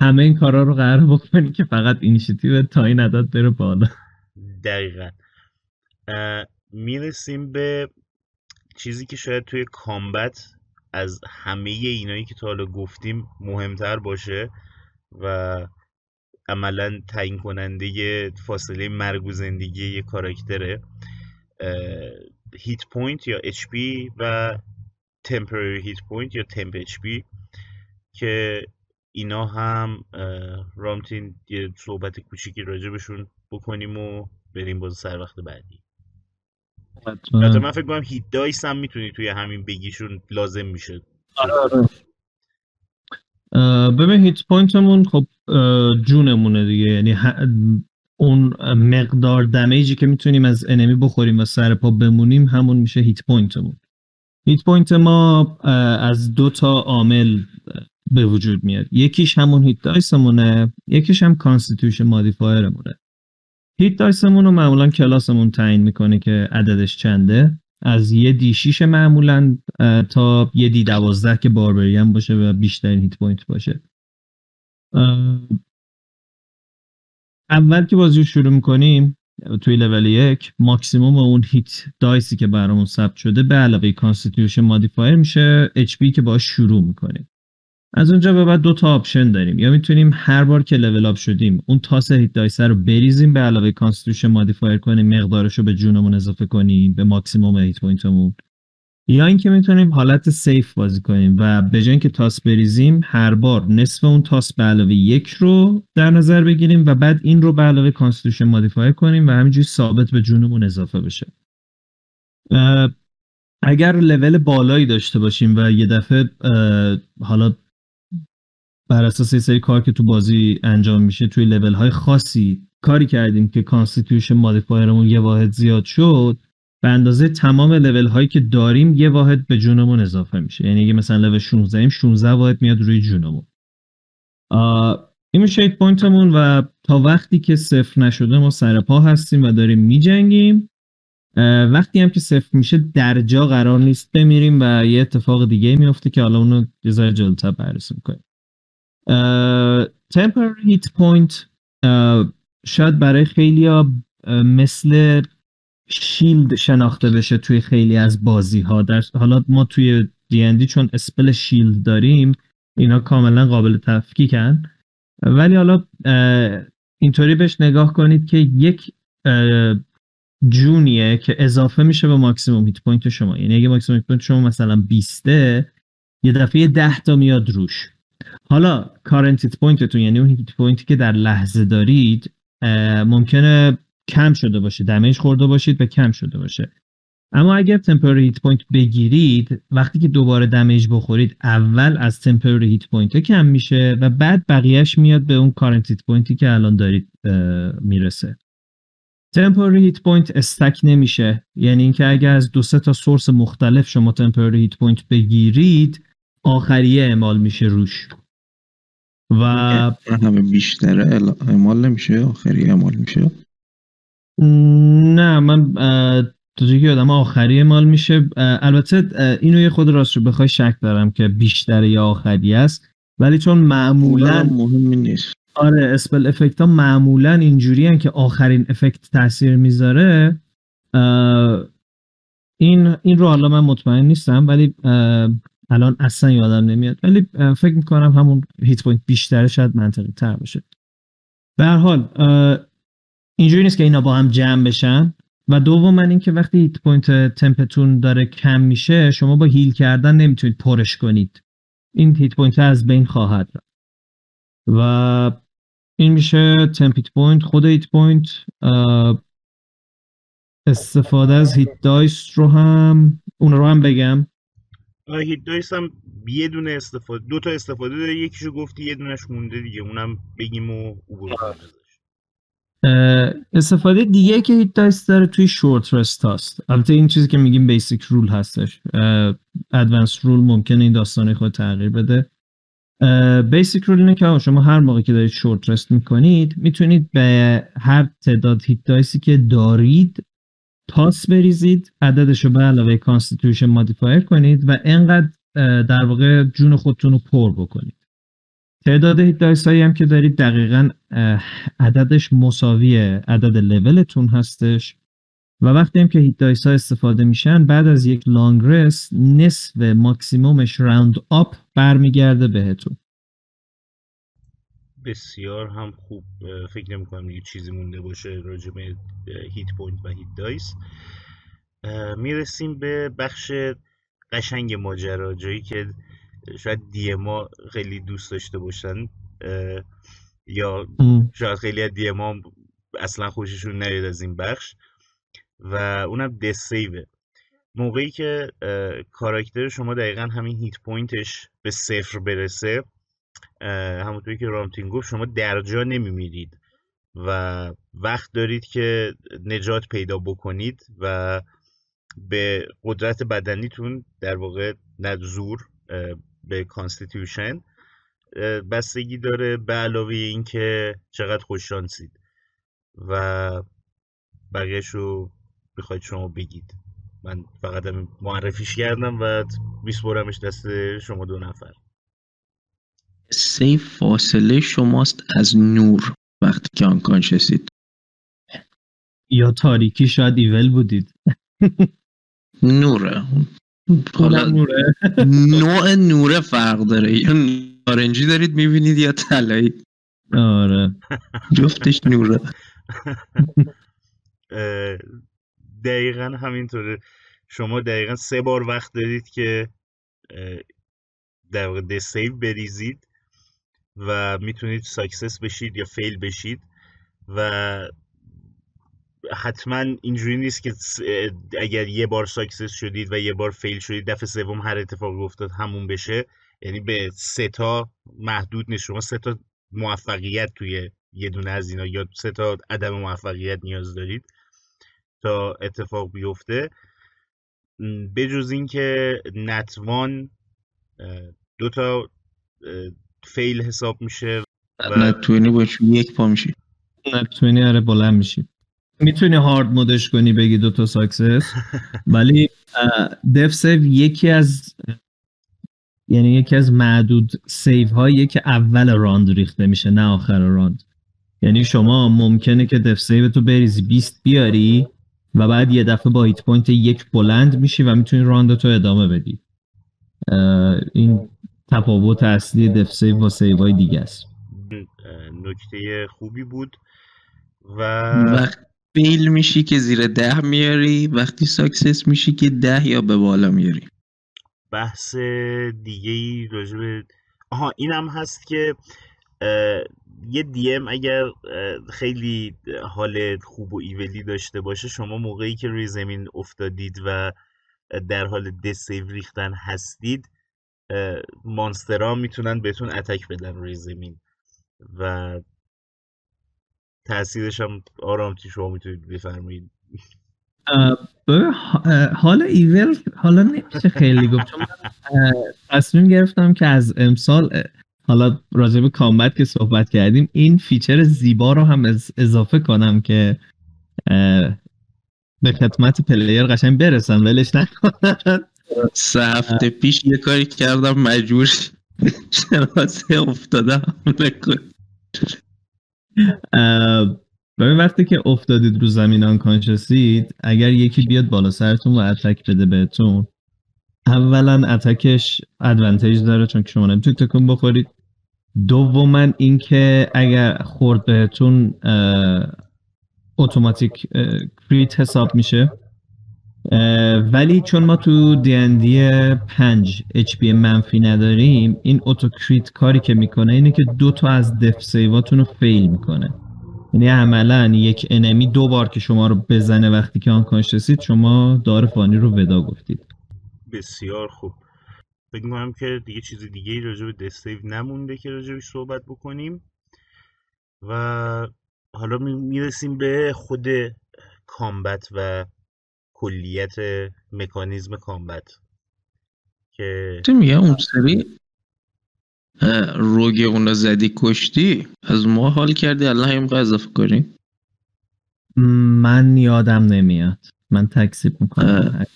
همه این کارا رو قرار بکنی که فقط اینیشیتیو تا این عدد بره بالا. دقیقا. می‌رسیم به چیزی که شاید توی combat از همه اینایی که تا حالا گفتیم مهمتر باشه و عملا تعیین کننده فاصله مرگ و زندگی یه کاراکتره. hit point یا HP و temporary hit point یا temp HP که اینا هم رامتین یه صحبت کوچیکی راجبشون بکنیم و بریم باز سر وقت بعدی. حتی من فکر کنم hit dice هم می‌تونی توی همین بگی چون لازم میشه. آره آره. ببین hit point مون خب جونمونه دیگه. یعنی اون مقدار damage ی که می‌تونیم از enemy بخوریم و سر پا بمونیم همون میشه hit point مون hit point ما از دو تا عامل به وجود میاد. یکیش همون hit dice مونه یکیش هم constitution modifier مونه hit dice مون رو معمولا کلاسمون تعیین می‌کنه که عددش چنده. از یه D 6 معمولا تا یه D 12 که barbarian باشه و بیشترین hit point باشه. اول که بازی رو شروع می‌کنیم توی لول یک ماکسیموم اون hit dice ی که برامون ثبت شده به علاوه constitution modifier میشه HP که باش شروع می‌کنیم. از اونجا به بعد دو تا option داریم. یا می‌تونیم هر بار که level up شدیم اون تاس hit dice رو بریزیم به علاوه constitution modifier کنیم مقدارش رو به جونمون اضافه کنیم به ماکسیموم hit point مون. یا اینکه می‌تونیم حالت safe بازی کنیم و به جای اینکه تاس بریزیم هر بار نصف اون تاس به علاوه یک رو در نظر بگیریم و بعد این رو به علاوه constitution modifier کنیم و همینجوری ثابت به جونمون اضافه بشه. اگر لول بالایی داشته باشیم و یه دفعه حالا بر اساس یه سری کار که تو بازی انجام میشه توی لول های خاصی کاری کردیم که constitution modifier مون یه واحد زیاد شد به اندازه تمام لول هایی که داریم یه واحد به جونمون اضافه میشه. یعنی اگه مثلا لول 16 ایم 16 واحد میاد روی جونمون. این میشه hit point مون و تا وقتی که صفر نشده ما سر پا هستیم و داریم میجنگیم. وقتی هم که صفر میشه در جا قرار نیست بمیریم و یه اتفاق دیگه میفته که حالا اونو یه ذره جلوتر بررسی می‌کنیم. temporary hit point شاید برای خیلی مثل shield شناخته بشه توی خیلی از بازی ها در حالا ما توی D&D چون spell shield داریم اینا کاملا قابل تفکیکن. ولی حالا اینطوری بهش نگاه کنید که یک جونیه که اضافه میشه به maximum hit point شما. یعنی اگه maximum hit point شما مثلا 20 یه دفعه 10 تا میاد روش. حالا current hit point تون یعنی اون hit point ی که در لحظه دارید ممکنه کم شده باشه damage خورده باشید و کم شده باشه. اما اگر temporary hit point بگیرید وقتی که دوباره damage بخورید اول از temporary hit point کم میشه و بعد بقیهش میاد به اون current hit point ی که الان دارید می‌رسه. temporary hit point stack نمیشه. یعنی اینکه اگر از دو سه تا source مختلف شما temporary hit point بگیرید آخریه اعمال میشه روش. و همه بیشتره ال- اعمال نمیشه آخری اعمال میشه؟ نه من جایی که یادم آخری اعمال میشه البته اینو یه خود راست رو بخوای شک دارم که بیشتر یا آخری است ولی چون معمولا مهمی نیست. آره اسپل افکت ها معمولا اینجوری که آخرین افکت تاثیر می‌ذاره این این رو حالا من مطمئن نیستم ولی الان اصلا یادم نمیاد. ولی فکر می‌کنم همون hit point بیشتره شاید منطقی تر باشه. به هر حال اینجوری نیست که اینا با هم جمع بشن. و دوما اینکه وقتی hit point temp تون داره کم میشه شما با heal کردن نمی‌تونید پرش کنید. این hit point از بین خواهد رفت. و این میشه temp hit point خود hit point استفاده از hit dice رو هم اون رو هم بگم. hit dice هم یه دونه استفاده دو تا استفاده داره. یکیشو گفتی یه دونش مونده دیگه اونم بگیم و عبور استفاده دیگه که hit dice داره توی short rest هست البته این چیزی که میگیم basic rule هستش. advanced rule ممکنه این داستانو خب تغییر بده. basic rule اینه که شما هر موقع که دارید short rest می‌کنید می‌تونید به هر تعداد hit dice ی که دارید تاس بریزید عددش رو به علاوه constitution modifier کنید و انقدر در واقع جون خودتون رو پر بکنید. تعداد hit dice هایی هم که دارید دقیقا عددش مساوی عدد لولتون هستش. و وقتی هم که hit dice استفاده میشن بعد از یک long rest نصف maximum ش round up برمیگرده بهتون. بسیار هم خوب. فکر نمی کنم دیگه چیزی مونده باشه راجع به اه، hit point و hit dice می‌رسیم به بخش قشنگ ماجرا جایی که شاید DM ها خیلی دوست داشته باشن یا شاید خیلی از DM ها اصلا خوششون نیاد از این بخش. و اونم death save ه موقعی که کاراکتر شما دقیقا همین hit point ش به صفر برسه همونطوری که رامتین گفت شما درجا نمیمیرید و وقت دارید که نجات پیدا بکنید و به قدرت بدنیتون در واقع نه زور به constitution بستگی داره به علاوه اینکه چقدر خوششانسید و بقیهش رو بخواید شما بگید. من فقط معرفیش کردم و میسپرمش دست شما دو نفر. سیف فاصله شماست از نور وقتی که آنکانشسید یا تاریکی شاید ایول بودید. [LAUGHS] نوره. حالا نوره. [LAUGHS] نوع نوره فرق داره. یا نارنجی دارید می‌بینید یا طلایی. آره. جفتش نوره. [LAUGHS] اه، دقیقا همینطوره. شما دقیقا سه بار وقت دارید که در واقع death save بریزید و می‌تونید success بشید یا fail بشید و حتما اینجوری نیست که اگر یه بار success شدید و یه بار fail شدید دفعه سوم هر اتفاقی افتاد همون بشه. یعنی به سه تا محدود نیست. شما سه تا موفقیت توی یه دونه از اینا یا سه تا عدم موفقیت نیاز دارید تا اتفاق بیفته. بجز اینکه نتوان دو تا فیل حساب میشه نه توینی باش یک پا میشی نتونی آره بلند میشی. می‌تونی هارد مودش کنی بگی دوتا ساکسس ولی دف سیو یکی از یعنی یکی از معدود سیو هایی که اول راند ریخته میشه نه آخر راند. یعنی شما ممکنه که دف سیو تو بریزی 20 بیاری و بعد یه دفعه با hit point یک بلند میشی و می‌تونی round تو ادامه بدی. این تفاوت اصلی death save با save های دیگه است. نکته خوبی بود. و وقت fail میشی که زیر ده میاری وقتی success میشی که ده یا به بالا میاری. بحث دیگه ای راجب آها اینم هست که یه دی ام اگر خیلی حال خوب و ایولی داشته باشه شما موقعی که روی زمین افتادید و در حال دسیو ریختن هستید مانسترها می‌تونن بهتون اتک بدن روی زمین و تاثیرش هم آرامتی شما می‌تونید بفرمایید؟ حالا ایول حالا نمیشه خیلی گفت. چون تصمیم گرفتم که از امسال حالا راجع به کامبت که صحبت کردیم این فیچر زیبا رو هم اضافه کنم که به خدمت پلیر قشنگ برسن ولش نکنن سه هفته پیش یه کاری کردم مجبور شناسه افتادم. ببین وقتی که افتادید رو زمین آنکانشسید اگر یکی بیاد بالا سرتون و اتک بده بهتون اولا attack ش advantage داره چون که شما نمی‌تونید تکون بخورید. دوما اینکه اگر خورد بهتون اتوماتیک crit حساب میشه. ولی چون ما تو D&D 5 HP منفی نداریم این auto crit کاری که می‌کنه اینه که دو تا از دف سیواتون رو fail می‌کنه. یعنی عملا یک enemy دو بار که شما رو بزنه وقتی که آن رسید شما دار فانی رو وداع گفتید. بسیار خوب. فکر می‌کنم که دیگه چیز دیگه ای راجع به دستیو نمونده که راجبش صحبت بکنیم. و حالا می‌رسیم به خود کامبت و کلیت مکانیزم کامبت که تو میگه اون سری؟ روگ اون زدی کشتی؟ از ما حال کردی الله این اضافه کنیم من یادم نمیاد. من تکسیب می‌کنم.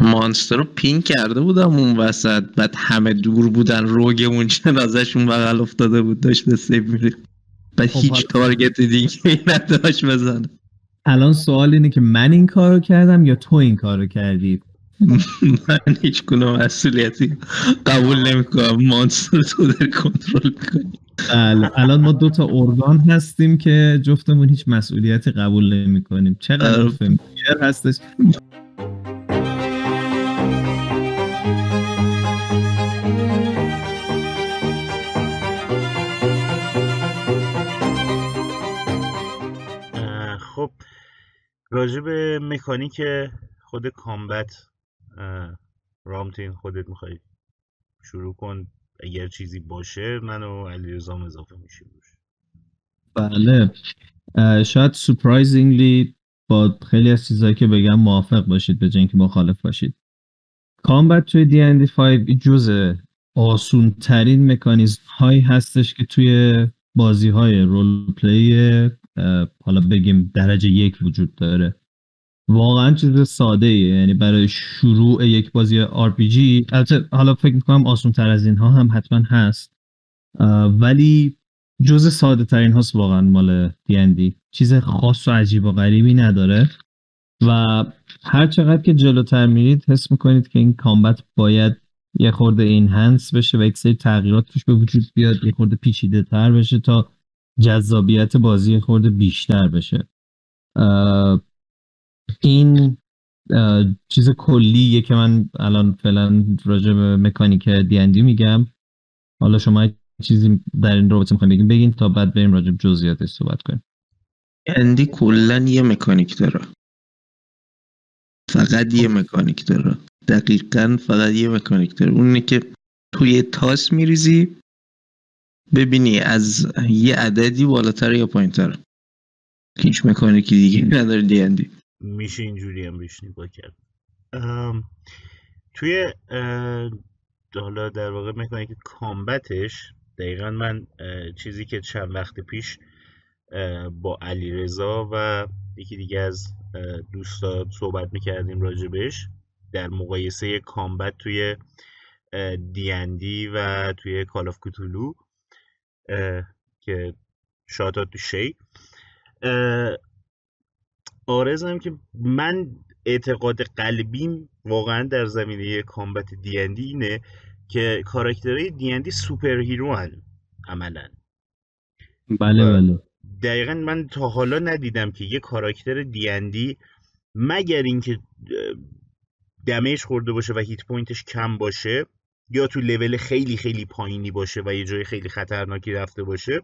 مانستر رو پین کرده بودم اون وسط. بعد همه دور بودن روگمون جنازشون بغل افتاده بود داشته سیب میری بعد خب هیچ تارگت دیگه نداشت بزنه. الان سوال اینه که من این کارو کردم یا تو این کارو کردی؟ من هیچ کنم مسئولیتی قبول نمی‌کنم. مانستر تو در کنترل کنی. بله الان ما دو تا ارگان هستیم که جفتمون هیچ مسئولیتی قبول نمی کنیم چقدر آره. فیلم هستش؟ خب. راجع به مکانیک خود کامبت رامتین خودت می‌خوای شروع کن. اگر چیزی باشه من و علیرضا اضافه میشیم بله. شاید surprisingly با خیلی از چیزهایی که بگم موافق باشید به که مخالف باشید. combat توی دی اندی 5 جز آسون ترین مکانیزم هایی هستش که توی بازی های role play حالا بگیم درجه یک وجود داره. واقعا چیز ساده ایه. یعنی برای شروع یک بازی RPG البته حالا فکر می‌کنم آسون تر از اینها هم حتما هست. ولی جز ساده ترین هاست واقعا مال دی چیز خاص و عجیب و غریبی نداره. و هر چقدر که جلوتر میرید حس می‌کنید که این کامبت باید یه خورده این هنس بشه و یک سری تغییرات توش به وجود بیاد یه خورده پیچیده تر بشه تا جذابیت بازی خورده بیشتر بشه. این چیز کلیه که من الان فعلا راجع به مکانیک دیندی میگم. حالا شما چیزی در این رابطه می‌خوایم بگیم بگین تا بعد بریم راجع به جزئیاتش صحبت کنیم. اندی کلا یه مکانیک داره. فقط یه مکانیک داره. دقیقا فقط یه مکانیک داره. اونه که توی تاس میریزی ببینی از یه عددی بالاتر یا پایینتر. هیچ مکانیکی دیگه نداره دیندی میشه اینجوری هم بهش نگاه کرد. توی حالا در واقع مکانیک combat ش دقیقا من چیزی که چند وقت پیش با علیرضا و یکی دیگه از دوستا صحبت می‌کردیم راجبش در مقایسه combat توی دیندی و توی Call of Cthulhu که shout out to شی. عرضم که من اعتقاد قلبیم واقعا در زمینه combat D&D اینه که کاراکترهای D&D superhero ان عملا. بله بله. دقیقا من تا حالا ندیدم که یه کاراکتر دیندی مگر اینکه damage خورده باشه و hit point ش کم باشه یا تو لول خیلی خیلی پایینی باشه و یه جای خیلی خطرناکی رفته باشه.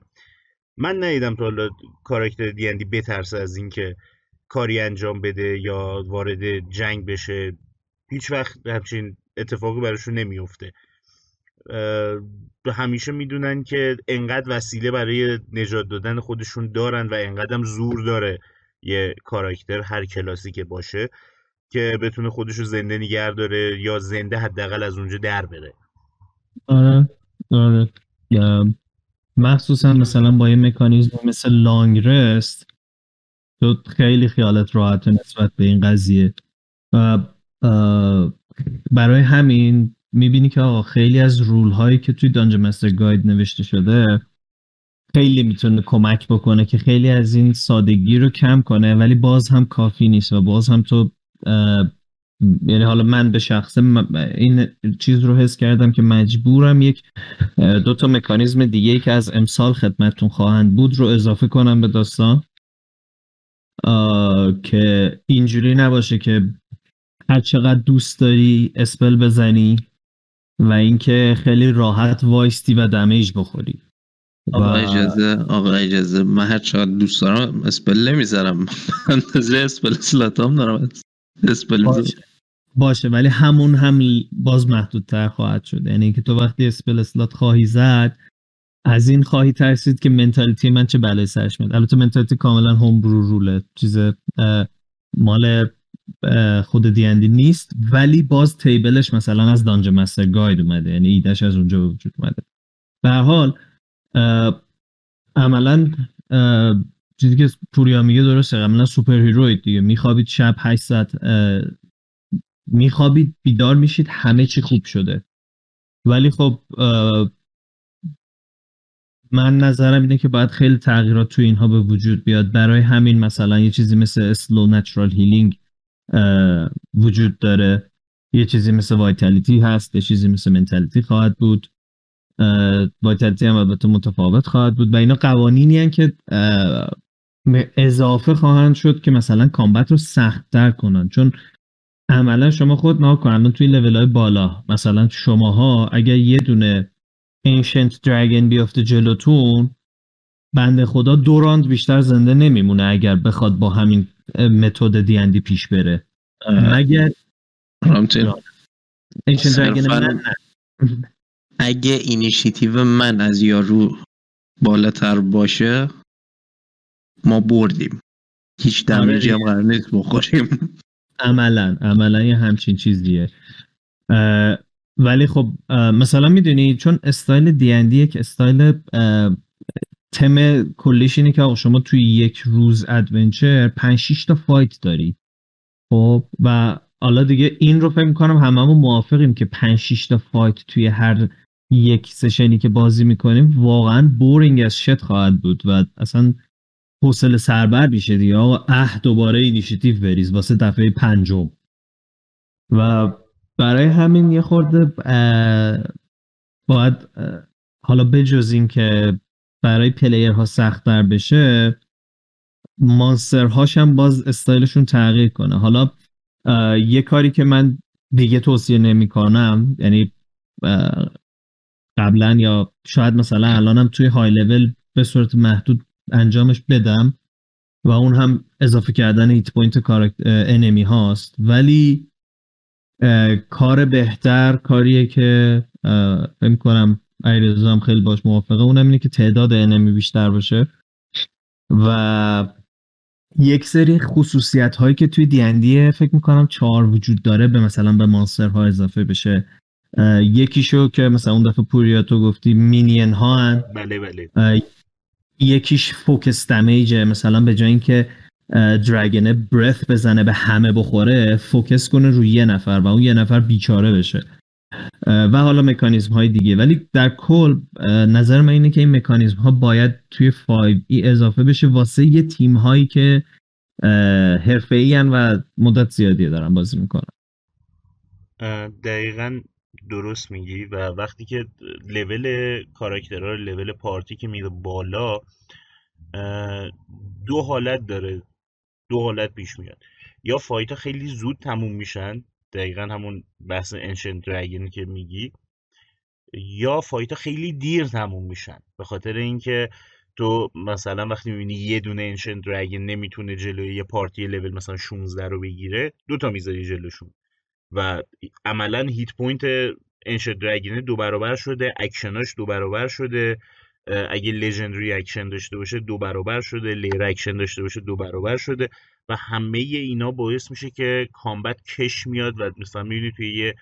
من ندیدم تا حالا کاراکتر دیندی بترسه از اینکه کاری انجام بده یا وارد جنگ بشه. هیچ وقت همچین اتفاقی براشون نمیفته. همیشه می‌دونن که انقدر وسیله برای نجات دادن خودشون دارن و انقدرم زور داره یه کاراکتر هر کلاسی که باشه. که بتونه خودشو زنده نگه داره یا زنده حداقل از اونجا در بره. آره آره. مخصوصا مثلا با یه مکانیزم مثل لانگ رست تو خیلی خیالت راحت نسبت به این قضیه. و برای همین می‌بینی که آقا خیلی از رول هایی که توی دانجا مستر گاید نوشته شده خیلی می‌تونه کمک بکنه که خیلی از این سادگی رو کم کنه ولی باز هم کافی نیست و باز هم تو یعنی حالا من به شخصه این چیز رو حس کردم که مجبورم یک دو تا مکانیزم دیگه که از امسال خدمتتون خواهند بود رو اضافه کنم به داستان. که اینجوری نباشه که هر چقدر دوست داری اسپل بزنی و اینکه خیلی راحت وایستی و دمیج بخوری. آقا اجازه آقا اجازه. من هر چقدر دوست دارم اسپل نمی‌ذارم. [LAUGHS] اندازه اسپل سلاتام دارم. اسپل باشه. ولی همون هم باز محدودتر خواهد شد. یعنی که تو وقتی اسپل اسلات خواهی زد از این خواهی ترسید که منتالیتی من چه بلای سرش میاد. البته منتالیتی کاملا هوم برو روله چیز مال خود دیندی نیست ولی باز تیبلش مثلا از دانجا مستر گاید اومده. یعنی ایدهش از اونجا به وجود اومده. به هر حال عملا چیزی که پوریا میگه درسته عملا superhero اید دیگه. میخوابید شب 8 ساعت میخوابید بیدار میشید همه چی خوب شده. ولی خب من نظرم اینه که باید خیلی تغییرات توی اینها به وجود بیاد. برای همین مثلا یه چیزی مثل slow natural healing وجود داره. یه چیزی مثل vitality هست یه چیزی مثل mentality خواهد بود. وایتالیتی هم البته متفاوت خواهد بود. و اینا قوانینی هن که اضافه خواهند شد که مثلا کامبت رو سختتر کنن. چون عملا شما خود نها کن الان توی لول های بالا مثلا شماها اگر یه دونه Ancient Dragon بیفته جلوتون بنده خدا دو راند بیشتر زنده نمیمونه اگر بخواد با همین متد دیندی پیش بره. مگر رامتین Ancient Dragon من. اگه اینیشیتیو من از یارو بالاتر باشه ما بردیم. هیچ آره damage ی هم دیگه. قرار نیست بخوریم. عملا عملا یه همچین چیزیه. ولی خب مثلا می‌دونی چون style D&D یک style theme کلیش اینه که آقا شما توی یک روز adventure 5 6 تا fight داری. خب و حالا دیگه این رو فکر می‌کنم هممون موافقیم که 5 6 تا fight توی هر یک session ی که بازی می‌کنیم واقعا boring as shit خواهد بود. و اصلا حوصله سربر میشه دیگه. آقا اه دوباره اینیشیتیو بریز. واسه دفعه پنجم. و برای همین یه خورده باید حالا بجز این که برای player ها سختتر بشه monster هاش هم باز استایلشون تغییر کنه. حالا یه کاری که من دیگه توصیه نمی کنم یعنی قبلا یا شاید مثلا الانم توی های لول به صورت محدود انجامش بدم و اون هم اضافه کردن hit point enemy هاست. ولی کار بهتر کاریه که فکر کنم علیرضا هم خیلی باش موافقه اونم اینه که تعداد enemy بیشتر باشه. و یک سری خصوصیت هایی که توی دیندیه فکر می‌کنم چهار وجود داره به مثلا به مانستر ها اضافه بشه. یکیشو که مثلا اون دفعه پوریا تو گفتی مینین ها هن. بله بله. یکیش فوکس دمیجه. مثلا به جای اینکه درگنه برث بزنه به همه بخوره فوکس کنه روی یه نفر و اون یه نفر بیچاره بشه. و حالا مکانیزم های دیگه. ولی در کل نظر من اینه که این مکانیزم ها باید توی 5 ای اضافه بشه واسه یه تیم هایی که حرفه ای و مدت زیادی دارن بازی می‌کنن. دقیقا درست میگی و وقتی که لول کاراکترها لول پارتی که میره بالا دو حالت داره دو حالت پیش میاد. یا فایت ها خیلی زود تموم میشن دقیقا همون بحث انشن درگن که میگی یا fight ها خیلی دیر تموم میشن. به خاطر اینکه تو مثلا وقتی می‌بینی یه دونه ancient dragon نمی‌تونه جلوی یه party level مثلا 16 رو بگیره دو تا می‌ذاری جلوشون. و عملا hit point ancient dragon دو برابر شده اکشناش دو برابر شده. اگه legendary action داشته باشه دو برابر شده lair action داشته باشه دو برابر شده. و همه اینا باعث میشه که combat کش میاد و مثلا می‌بینی توی یه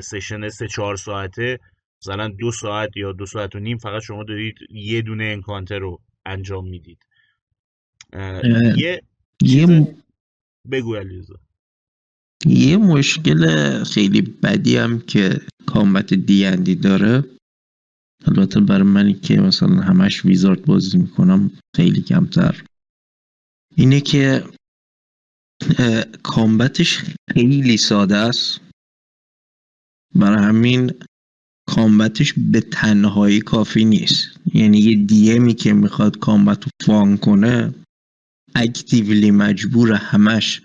سشن سه چهار ساعته مثلا دو ساعت یا دو ساعت و نیم فقط شما دارید یه دونه انکانتر رو انجام می‌دید. یه یه بگو علیرضا. یه مشکل خیلی بدی هم که کامبت دیندی داره. البته برای منی که مثلا همش ویزارد بازی می‌کنم خیلی کمتر. اینه که کامبتش خیلی ساده است. برای همین کامبتش به تنهایی کافی نیست. یعنی یه دیمی که می‌خواد کامبت رو فان کنه اکتیولی مجبور همش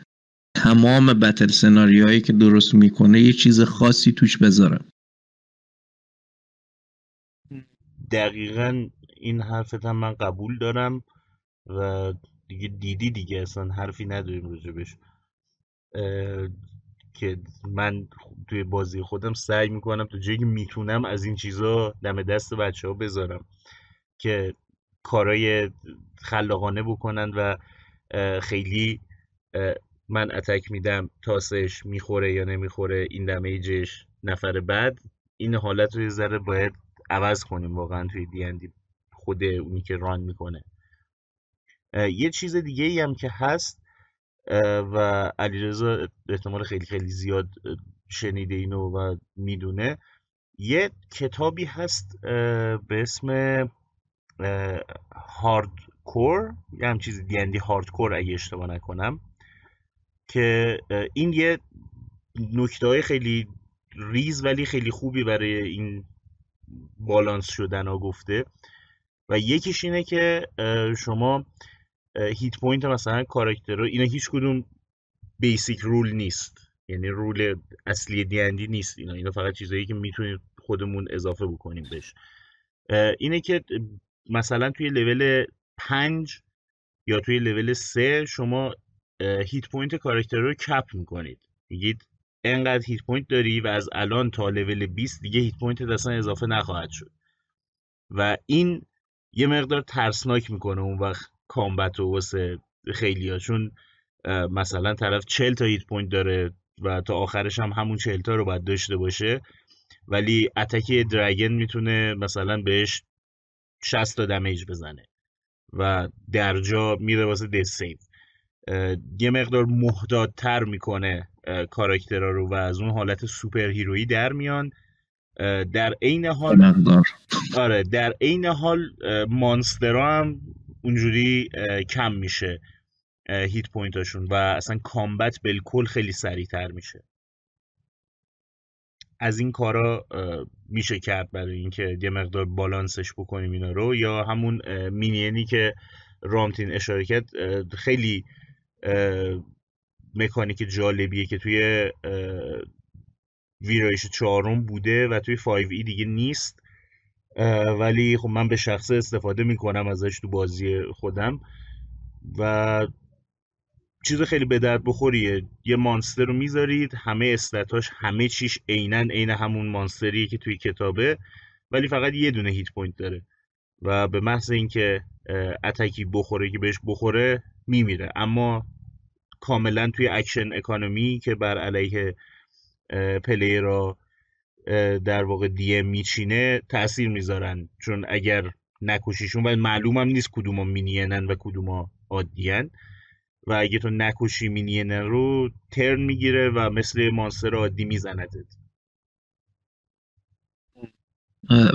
تمام بتل سناریوهایی که درست می‌کنه یه چیز خاصی توش بذاره دقیقا این حرفت هم من قبول دارم و دیگه دیدی دیگه اصلا حرفی نداریم راجبش. که من توی بازی خودم سعی می‌کنم تو جایی می‌تونم از این چیزا دم دست بچه ها بذارم که کارای خلاقانه بکنن و خیلی من اتک میدم تاسش می‌خوره یا نمی‌خوره این دمیجش نفر بعد این حالت رو یه ذره باید عوض کنیم واقعا توی دیندی خود اونی که ران می‌کنه. یه چیز دیگه ای هم که هست و علیرضا احتمال خیلی خیلی زیاد شنیده اینو و می‌دونه. یه کتابی هست به اسم هارد کور یه هم چیزی دیندی هارد کور اگه اشتباه نکنم. که این یه نکته خیلی ریز ولی خیلی خوبی برای این بالانس شدن ها گفته. و یکیش اینه که شما hit point مثلا کاراکتر اینا هیچ کدوم basic rule نیست. یعنی rule اصلی دیندی نیست اینا. اینا فقط چیزایی که می‌تونید خودمون اضافه بکنیم بهش. اینه که مثلا توی لول 5 یا توی لول 3 شما hit point کاراکتر رو cap می‌کنید. میگید انقدر hit point داری و از الان تا لول 20 دیگه hit point اصلا اضافه نخواهد شد. و این یه مقدار ترسناک می‌کنه اون وقت combat و واسه خیلی ها چون مثلا طرف 40 تا hit point داره و تا آخرش هم همون 40 تا رو باید داشته باشه. ولی attack ی dragon می‌تونه مثلا بهش 60 تا damage بزنه و در جا میره واسه death save. یه مقدار محدودتر می‌کنه کاراکترها رو و از اون حالت superhero یی در میان. در عین حال آره در عین حال monster ها هم اونجوری کم میشه hit point اشون و اصلا combat بالکل خیلی سریعتر میشه. از این کارا میشه کرد برای اینکه یه مقدار بالانسش بکنیم اینا رو یا همون مینینی که رامتین اشاره کرد خیلی مکانیک جالبیه که توی ویرایش چهارم بوده و توی 5 ای دیگه نیست. ولی خب من به شخصه استفاده می‌کنم ازش تو بازی خودم. و چیز خیلی به درد بخوریه. یه مانستر رو می‌ذارید همه استاتاش همه چیش عینا عین همون مانستریه که توی کتابه ولی فقط یه دونه hit point داره. و به محض اینکه attack ی بخوره که بهش بخوره میمیره. اما کاملا توی action economy که بر علیه player ا در واقع DM میچینه تاثیر می‌ذارن. چون اگر نکشیشون و معلوم هم نیست کدوما minion ن و کدوما عادیان و اگه تو نکشی minion ن رو turn می‌گیره و مثل monster عادی میزندت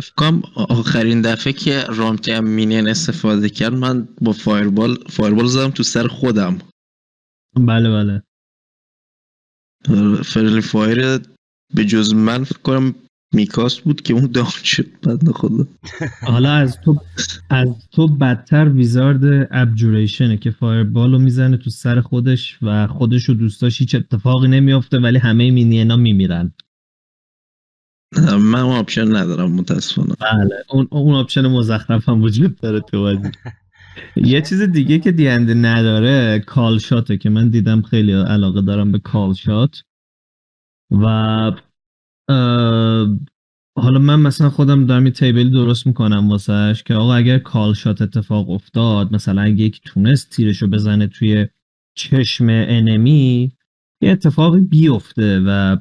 فکرم آخرین دفعه که رامتی هم minion استفاده کرد من با fireball fireball زدم تو سر خودم. بله بله. friendly fire به جز من فکر کنم میکاس بود که اون down شد. بنده خدا. حالا از تو از تو بدتر wizard abjuration ه که fireball و می‌زنه تو سر خودش و خودش و دوستاش هیچ اتفاقی نمیافته ولی همه minion ا میمیرن. من option ندارم متاسفانه. بله اون اون option مزخرف هم وجود داره تو بازی. یه چیز دیگه که دینده نداره called shot ه که من دیدم خیلی علاقه دارم به called shot و حالا من مثلا خودم دارم یه table ی درست می‌کنم واسهش که آقا اگر called shot اتفاق افتاد مثلا اگه یک تونست تیرشو بزنه توی چشم enemy یه اتفاقی بیفته و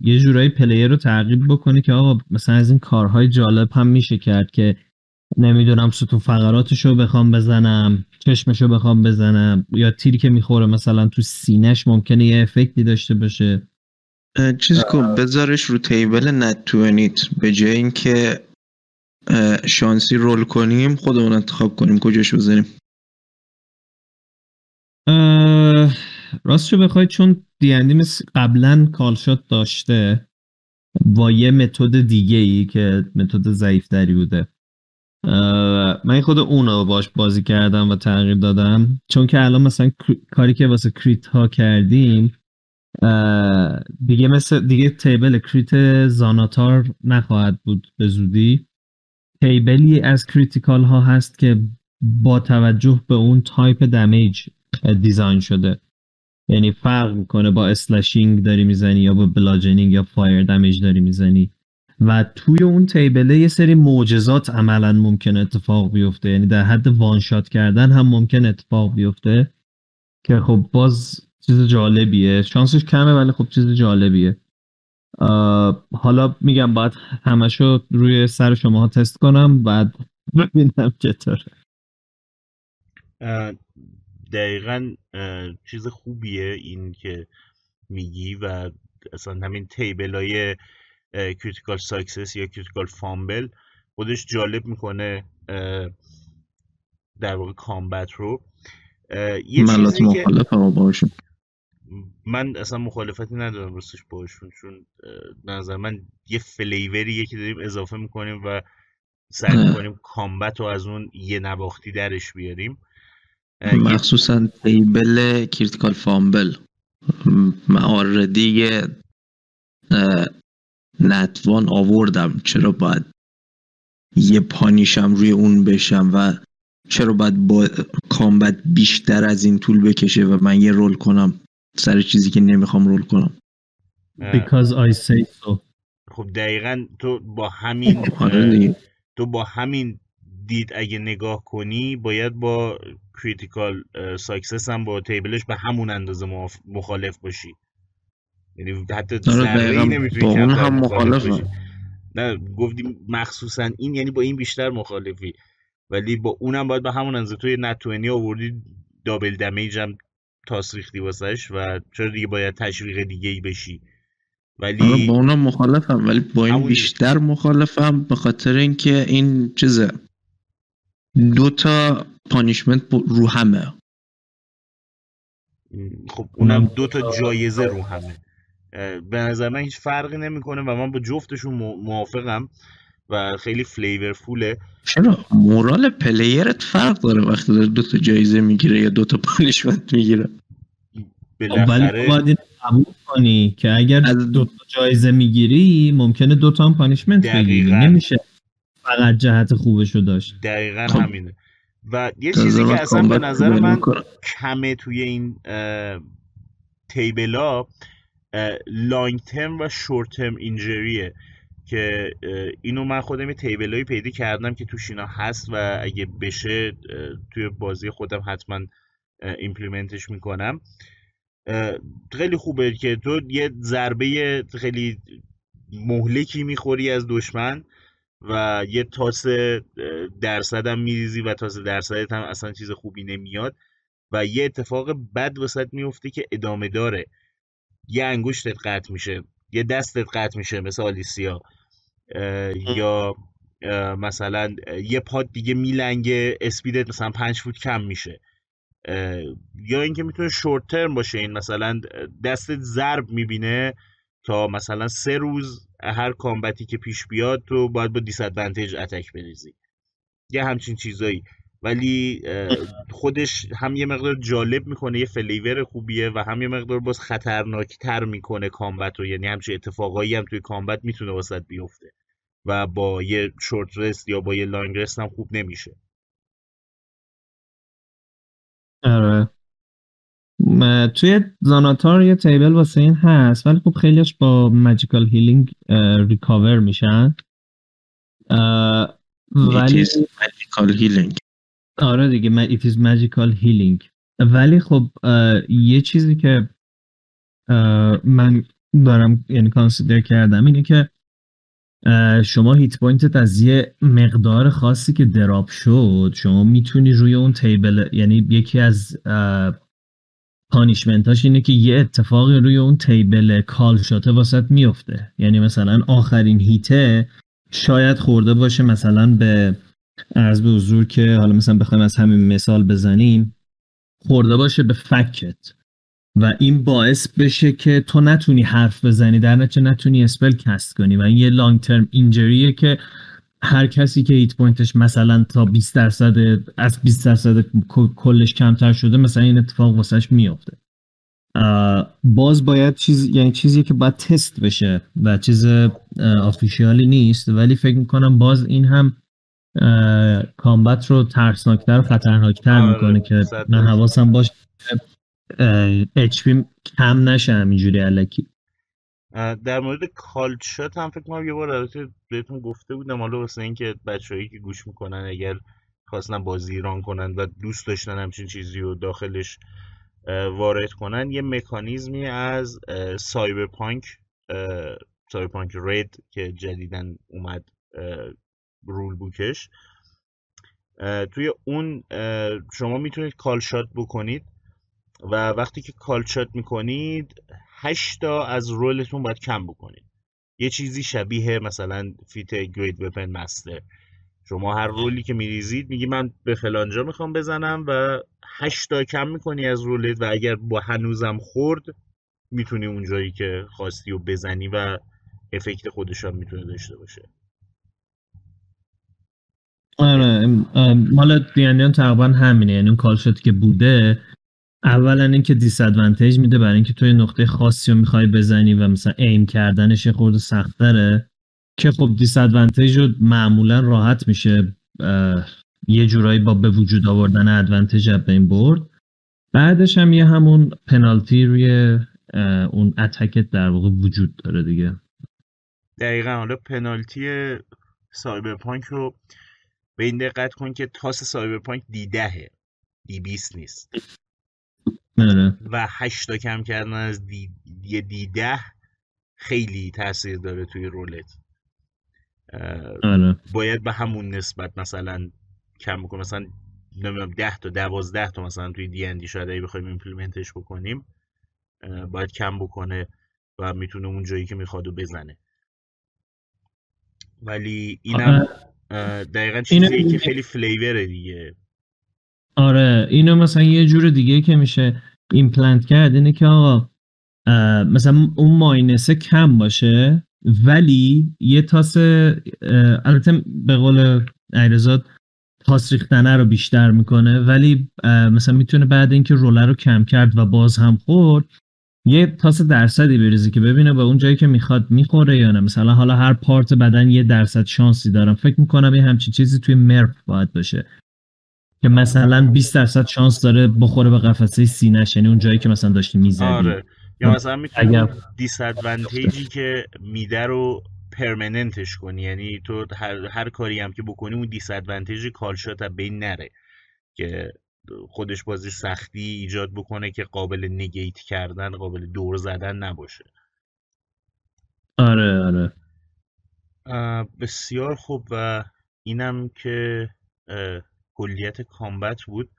یه جورایی player رو ترغیب بکنه که آقا مثلا از این کارهای جالب هم میشه کرد که نمی‌دونم ستون فقراتش رو بخوام بزنم چشمش رو بخوام بزنم یا تیری که می‌خوره مثلا تو سینهش ممکنه یه effect ی داشته باشه. اه، چیز کن بذارش رو table nat twenty به جای اینکه شانسی roll کنیم خودمون انتخاب کنیم کجاش بزنیم. راستشو بخوای چون دیندی مثل قبلا called shot داشته با یه متد دیگه ای که متد ضعیفتری بوده. من خود اون رو باش بازی کردم و تغییر دادم. چون که الان مثلا کاری که واسه crit ها کردیم دیگه مثل دیگه table crit Xanathar نخواهد بود به زودی. table ی از critical ها هست که با توجه به اون type damage design شده. یعنی فرق می‌کنه با slashing داری می‌زنی یا با bludgeoning یا fire damage داری می‌زنی. و توی اون table ه یه سری معجزات عملا ممکن اتفاق بیفته. یعنی در حد one shot کردن هم ممکن اتفاق بیفته. که خب باز چیز جالبیه. شانسش کمه ولی خب چیز جالبیه. حالا میگم باید همشو روی سر شماها تست کنم بعد ببینم چطوره. دقیقا چیز خوبیه این که میگی و اصلا همین table های critical success یا critical fumble خودش جالب می‌کنه در واقع combat رو. یه من چیزی که مخالفم باشون. من اصلا مخالفتی ندارم راستش باشون چون نظر من یه flavor یه که داریم اضافه می‌کنیم و سعی. می‌کنیم combat رو از اون یه نواختی درش بیاریم. مخصوصا table critical fumble. من already nat one آوردم. چرا باید یه punish م روی اون بشم و چرا باید با combat بیشتر از این طول بکشه و من یه roll کنم؟ سر چیزی که نمی‌خوام roll کنم. because I say so. خب دقیقا تو با همین آره اه، دیگه. تو با همین دید اگه نگاه کنی باید با critical success هم با table ش به همون اندازه مخالف باشی. یعنی حتی ذره نمی‌تونی با اون هم مخالف باشی. نه گفتیم مخصوصا این یعنی با این بیشتر مخالفی. ولی با اونم باید به همون اندازه توی نت 20 آوردی دابل دمیج هم تاس ریختی واسش و چرا دیگه باید تشویق دیگه ای بشی آره با ولی اونم مخالفم ولی با این بیشتر مخالفم به خاطر اینکه این چیزه دو تا پانیشمنت رو همه. خب اونم دو تا جایزه رو همه. به نظر من هیچ فرقی نمی‌کنه و من با جفتشون مو- موافقم و خیلی flavorful ه چرا؟ morale player ت فرق داره وقتی داره دو تا جایزه می‌گیره یا دو تا punishment می‌گیره. بالاخره باید قبول کنی که اگر از دو تا جایزه می‌گیری ممکنه دو تا هم punishment بگیری. نمیشه فقط جهت خوبشو داشت. دقیقا خب. همینه. و یه چیزی که اصلا به نظر من کمه توی این اه، table ا اه، لانگ ترم و شورت ترم اینجریه که اینو من خودم یه تیبلایی پیدا کردم که توش اینا هست و اگه بشه توی بازی خودم حتما ایمپلیمنتش می‌کنم. خیلی خوبه که تو یه ضربه خیلی مهلکی می‌خوری از دشمن. و یه تاس درصد هم میریزی و تاس درصدت هم اصلا چیز خوبی نمیاد و یه اتفاق بد وسط میفته که ادامه داره. یه انگشتت قطع میشه یه دستت قطع میشه مثل آلیسیا یا مثلا یه پاد دیگه میلنگه اسپیدت مثلا پنج فوت کم میشه. یا اینکه می‌تونه شورت ترم باشه این مثلا دستت ضرب می‌بینه تا مثلا سه روز هر کامبتی که پیش بیاد تو باید با دیسادوانتیج اتک بریزی. یه همچین چیزایی. ولی خودش هم یه مقدار جالب می‌کنه یه flavor خوبیه و هم یه مقدار باز خطرناک تر می‌کنه combat رو. یعنی همچین اتفاقایی هم توی combat می‌تونه واسط بیفته و با یه short rest یا با یه long rest هم خوب نمیشه. آره. توی Xanathar یه table واسه این هست ولی خب خیلیش با magical healing recover میشن. ولی magical healing آره دیگه it is magical healing. ولی خب یه چیزی که من دارم یعنی consider کردم اینه که شما hit point ت از یه مقدار خاصی که drop شد شما می‌تونی روی اون table یعنی یکی از punishment اش اینه که یه اتفاقی روی اون table called shot ه واسط میفته. یعنی مثلا آخرین hit ه شاید خورده باشه مثلا به از به حضور که حالا مثلا بخوایم از همین مثال بزنیم خورده باشه به فکت. و این باعث بشه که تو نتونی حرف بزنی در نتیجه نتونی spell cast کنی. و این یه long term injury ه که هر کسی که hit point ش مثلا تا 20 درصد از 20 درصد کلش کمتر شده مثلا این اتفاق واسش میافته. باز باید چیز یعنی چیزی که باید تست بشه و چیز آفیشیالی نیست ولی فکر می‌کنم باز این هم کامبت رو ترسناکتر و خطرناکتر آره، می‌کنه که من حواسم باشه اچ کم نشه همینجوری علکی. در مورد کالچات هم فکر کنم یه بار البته بهتون گفته بودم حالا واسه اینکه بچههایی که گوش می‌کنن اگر خواستن بازی ایران کنن و دوست داشتن همچین چیزی رو داخلش وارد کنن یه مکانیزمی از Cyberpunk Cyberpunk Red که جدیدن اومد rule book ش. توی اون شما می‌تونید called shot بکنید و وقتی که called shot می‌کنید 8 تا از roll تون باید کم بکنید یه چیزی شبیه مثلا feat Great Weapon Master. شما هر roll ی که میریزید میگی من به فلانجا می‌خوام بزنم و 8 تا کم می‌کنی از roll ت و اگر با هنوزم خورد می‌تونی اونجایی که خواستی و بزنی و effect خودش هم می‌تونه داشته باشه. آره مال دیاندیان تقریبا همینه. یعنی اون called shot که بوده اولا اینکه disadvantage میده برای اینکه توی نقطه خاصی رو می‌خوای بزنی و مثلا aim کردنش یه خورده سختره که خب disadvantage رو معمولا راحت میشه یه جورایی با به وجود آوردن advantage از بین برد. بعدش هم یه همون پنالتی روی اون اتکت در واقع وجود داره دیگه. دقیقا. حالا penalty Cyberpunk رو به این دقت کن که تاس Cyberpunk D دهه. D بیست نیست. و هشتا کم کردن از D, D ده خیلی تاثیر داره توی roll ت. آره. باید به همون نسبت مثلا کم بکنم. مثلا نمی‌دونم ده تا دوازده تا مثلا توی دی اندی شاید اگه بخوایم implement ش بکنیم باید کم بکنه و می‌تونه اون جایی که می‌خواد بزنه. ولی اینم دقیقا چیزی که خیلی flavor ه دیگه. آره. اینو مثلا یه جور دیگه که میشه implement کرد اینه که آقا مثلا اون minus ه کم باشه ولی یه تاس البته به قول ایرزاد تاس ریختنه رو بیشتر می‌کنه ولی مثلا می‌تونه بعد اینکه روله رو کم کرد و باز هم خورد یه تاس درصدی بریزی که ببینه به اون جایی که می‌خواد می‌خوره یا نه. مثلا حالا هر پارت بدن یه درصد شانسی دارم. فکر می‌کنم یه همچین چیزی توی مرف باید باشه. که مثلا 20 درصد شانس داره بخوره به قفسه سینه‌ش یعنی اون جایی که مثلا داشتی می‌زدی. آره. یا مثلا می‌تونی اگر... دیسادوانتیجی که میده رو پرمننتش کنی. یعنی تو هر, هر کاری هم که بکنی اون دیسادوانتیج کالشات بین نره که خودش بازی سختی ایجاد بکنه که قابل نگیت کردن قابل دور زدن نباشه. آره آره. بسیار خوب و اینم که کلیت کامبت بود.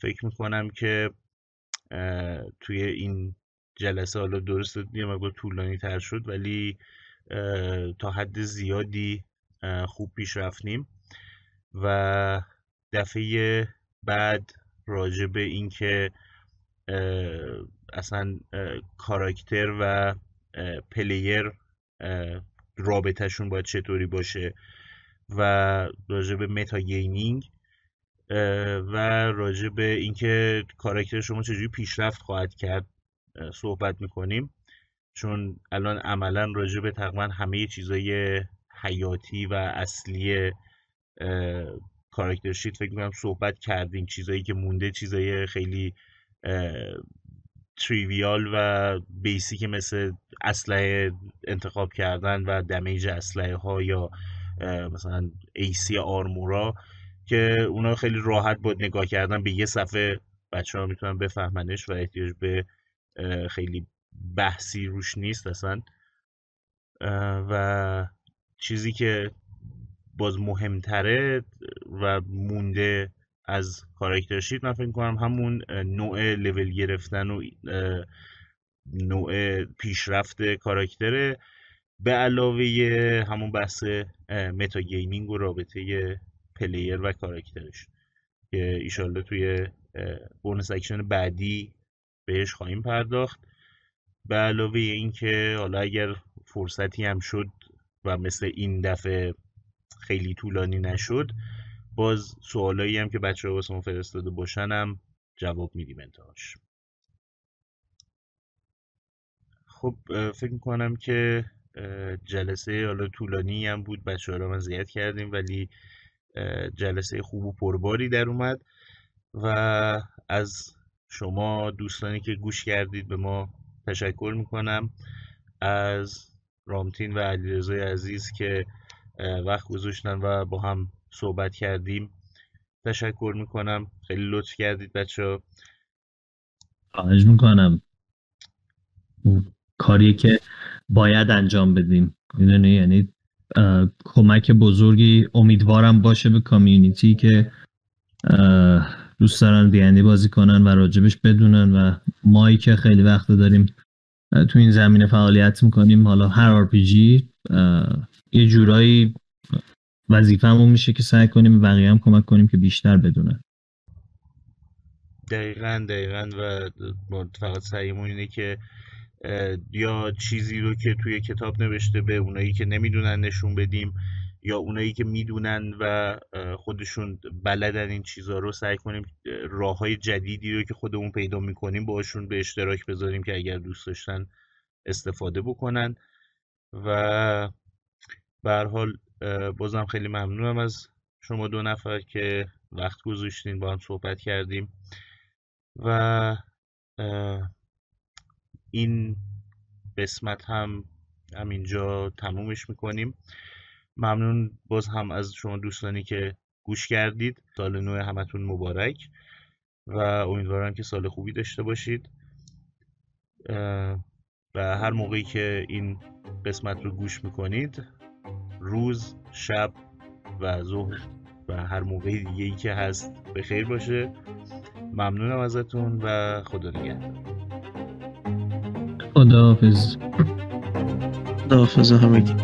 فکر می‌کنم که توی این جلسه حالا درست یه مقدار طولانی تر شد ولی تا حد زیادی خوب پیش رفتیم. و دفعه بعد راجع به اینکه اصلا کاراکتر و پلیر رابطهشون باید چطوری باشه و راجع به meta gaming و راجع به اینکه کاراکتر شما چجوری پیشرفت خواهد کرد صحبت می‌کنیم. چون الان عملا راجع به تقریبا همه چیزای حیاتی و اصلی character sheet فکر می‌کنم صحبت کردیم. چیزایی که مونده چیزای خیلی trivial و basic مثل اسلحه انتخاب کردن و دمیج اسلحه ها یا مثلا ایسی آرمورا که اونا خیلی راحت بود نگاه کردن به یه صفحه بچه ها می‌تونن بفهمنش و احتیاج به خیلی بحثی روش نیست اصلا. و چیزی که باز مهمتره و مونده از کاراکتر شیت من فکر کنم همون نوع لول گرفتن و نوع پیشرفت کاراکتره. به علاوه همون بحث meta gaming و رابطه player و کاراکترش. که ایشالله توی bonus action بعدی بهش خواهیم پرداخت. به علاوه اینکه حالا اگر فرصتی هم شد و مثل این دفعه خیلی طولانی نشد باز سوالایی هم که بچه ها واسه فرستاده باشن هم جواب میدیم انتهاش. خب فکر می‌کنم که جلسه حالا طولانی هم بود. بچه ها رو من کردیم ولی جلسه خوب و پرباری در اومد و از شما دوستانی که گوش کردید به ما تشکر می‌کنم. از رامتین و علیرضای عزیز که وقت گذاشتن و با هم صحبت کردیم. تشکر می‌کنم. خیلی لطف کردید بچه ها. خواهش می‌کنم. کاریه که باید انجام بدیم. می‌دونی؟ یعنی کمک بزرگی امیدوارم باشه به community ای که دوست دارن دیندی بازی کنن و راجبش بدونن و مایی که خیلی وقت داریم تو این زمینه فعالیت می‌کنیم. حالا هر RPG یه جورایی وظیفه‌مون میشه که سعی کنیم بقیه هم کمک کنیم که بیشتر بدونن. دقیقا دقیقا. و فقط سعیمون اینه که یا چیزی رو که توی کتاب نوشته به اونایی که نمی‌دونن نشون بدیم یا اونایی که می‌دونن و خودشون بلدن این چیزها رو سعی کنیم راه های جدیدی رو که خودمون پیدا می‌کنیم باشون به اشتراک بذاریم که اگر دوست داشتن استفاده بکنن. و به حال بازم خیلی ممنونم از شما دو نفر که وقت گذاشتین با هم صحبت کردیم. و این قسمت هم همینجا تمومش می‌کنیم. ممنون باز هم از شما دوستانی که گوش کردید. سال نو همتون مبارک و امیدوارم که سال خوبی داشته باشید. و هر موقعی که این قسمت رو گوش می‌کنید روز شب و ظهر و هر موقع دیگه ای که هست به خیر باشه. ممنونم ازتون و خدا نگهدار. خداحافظ. خداحافظ همگی.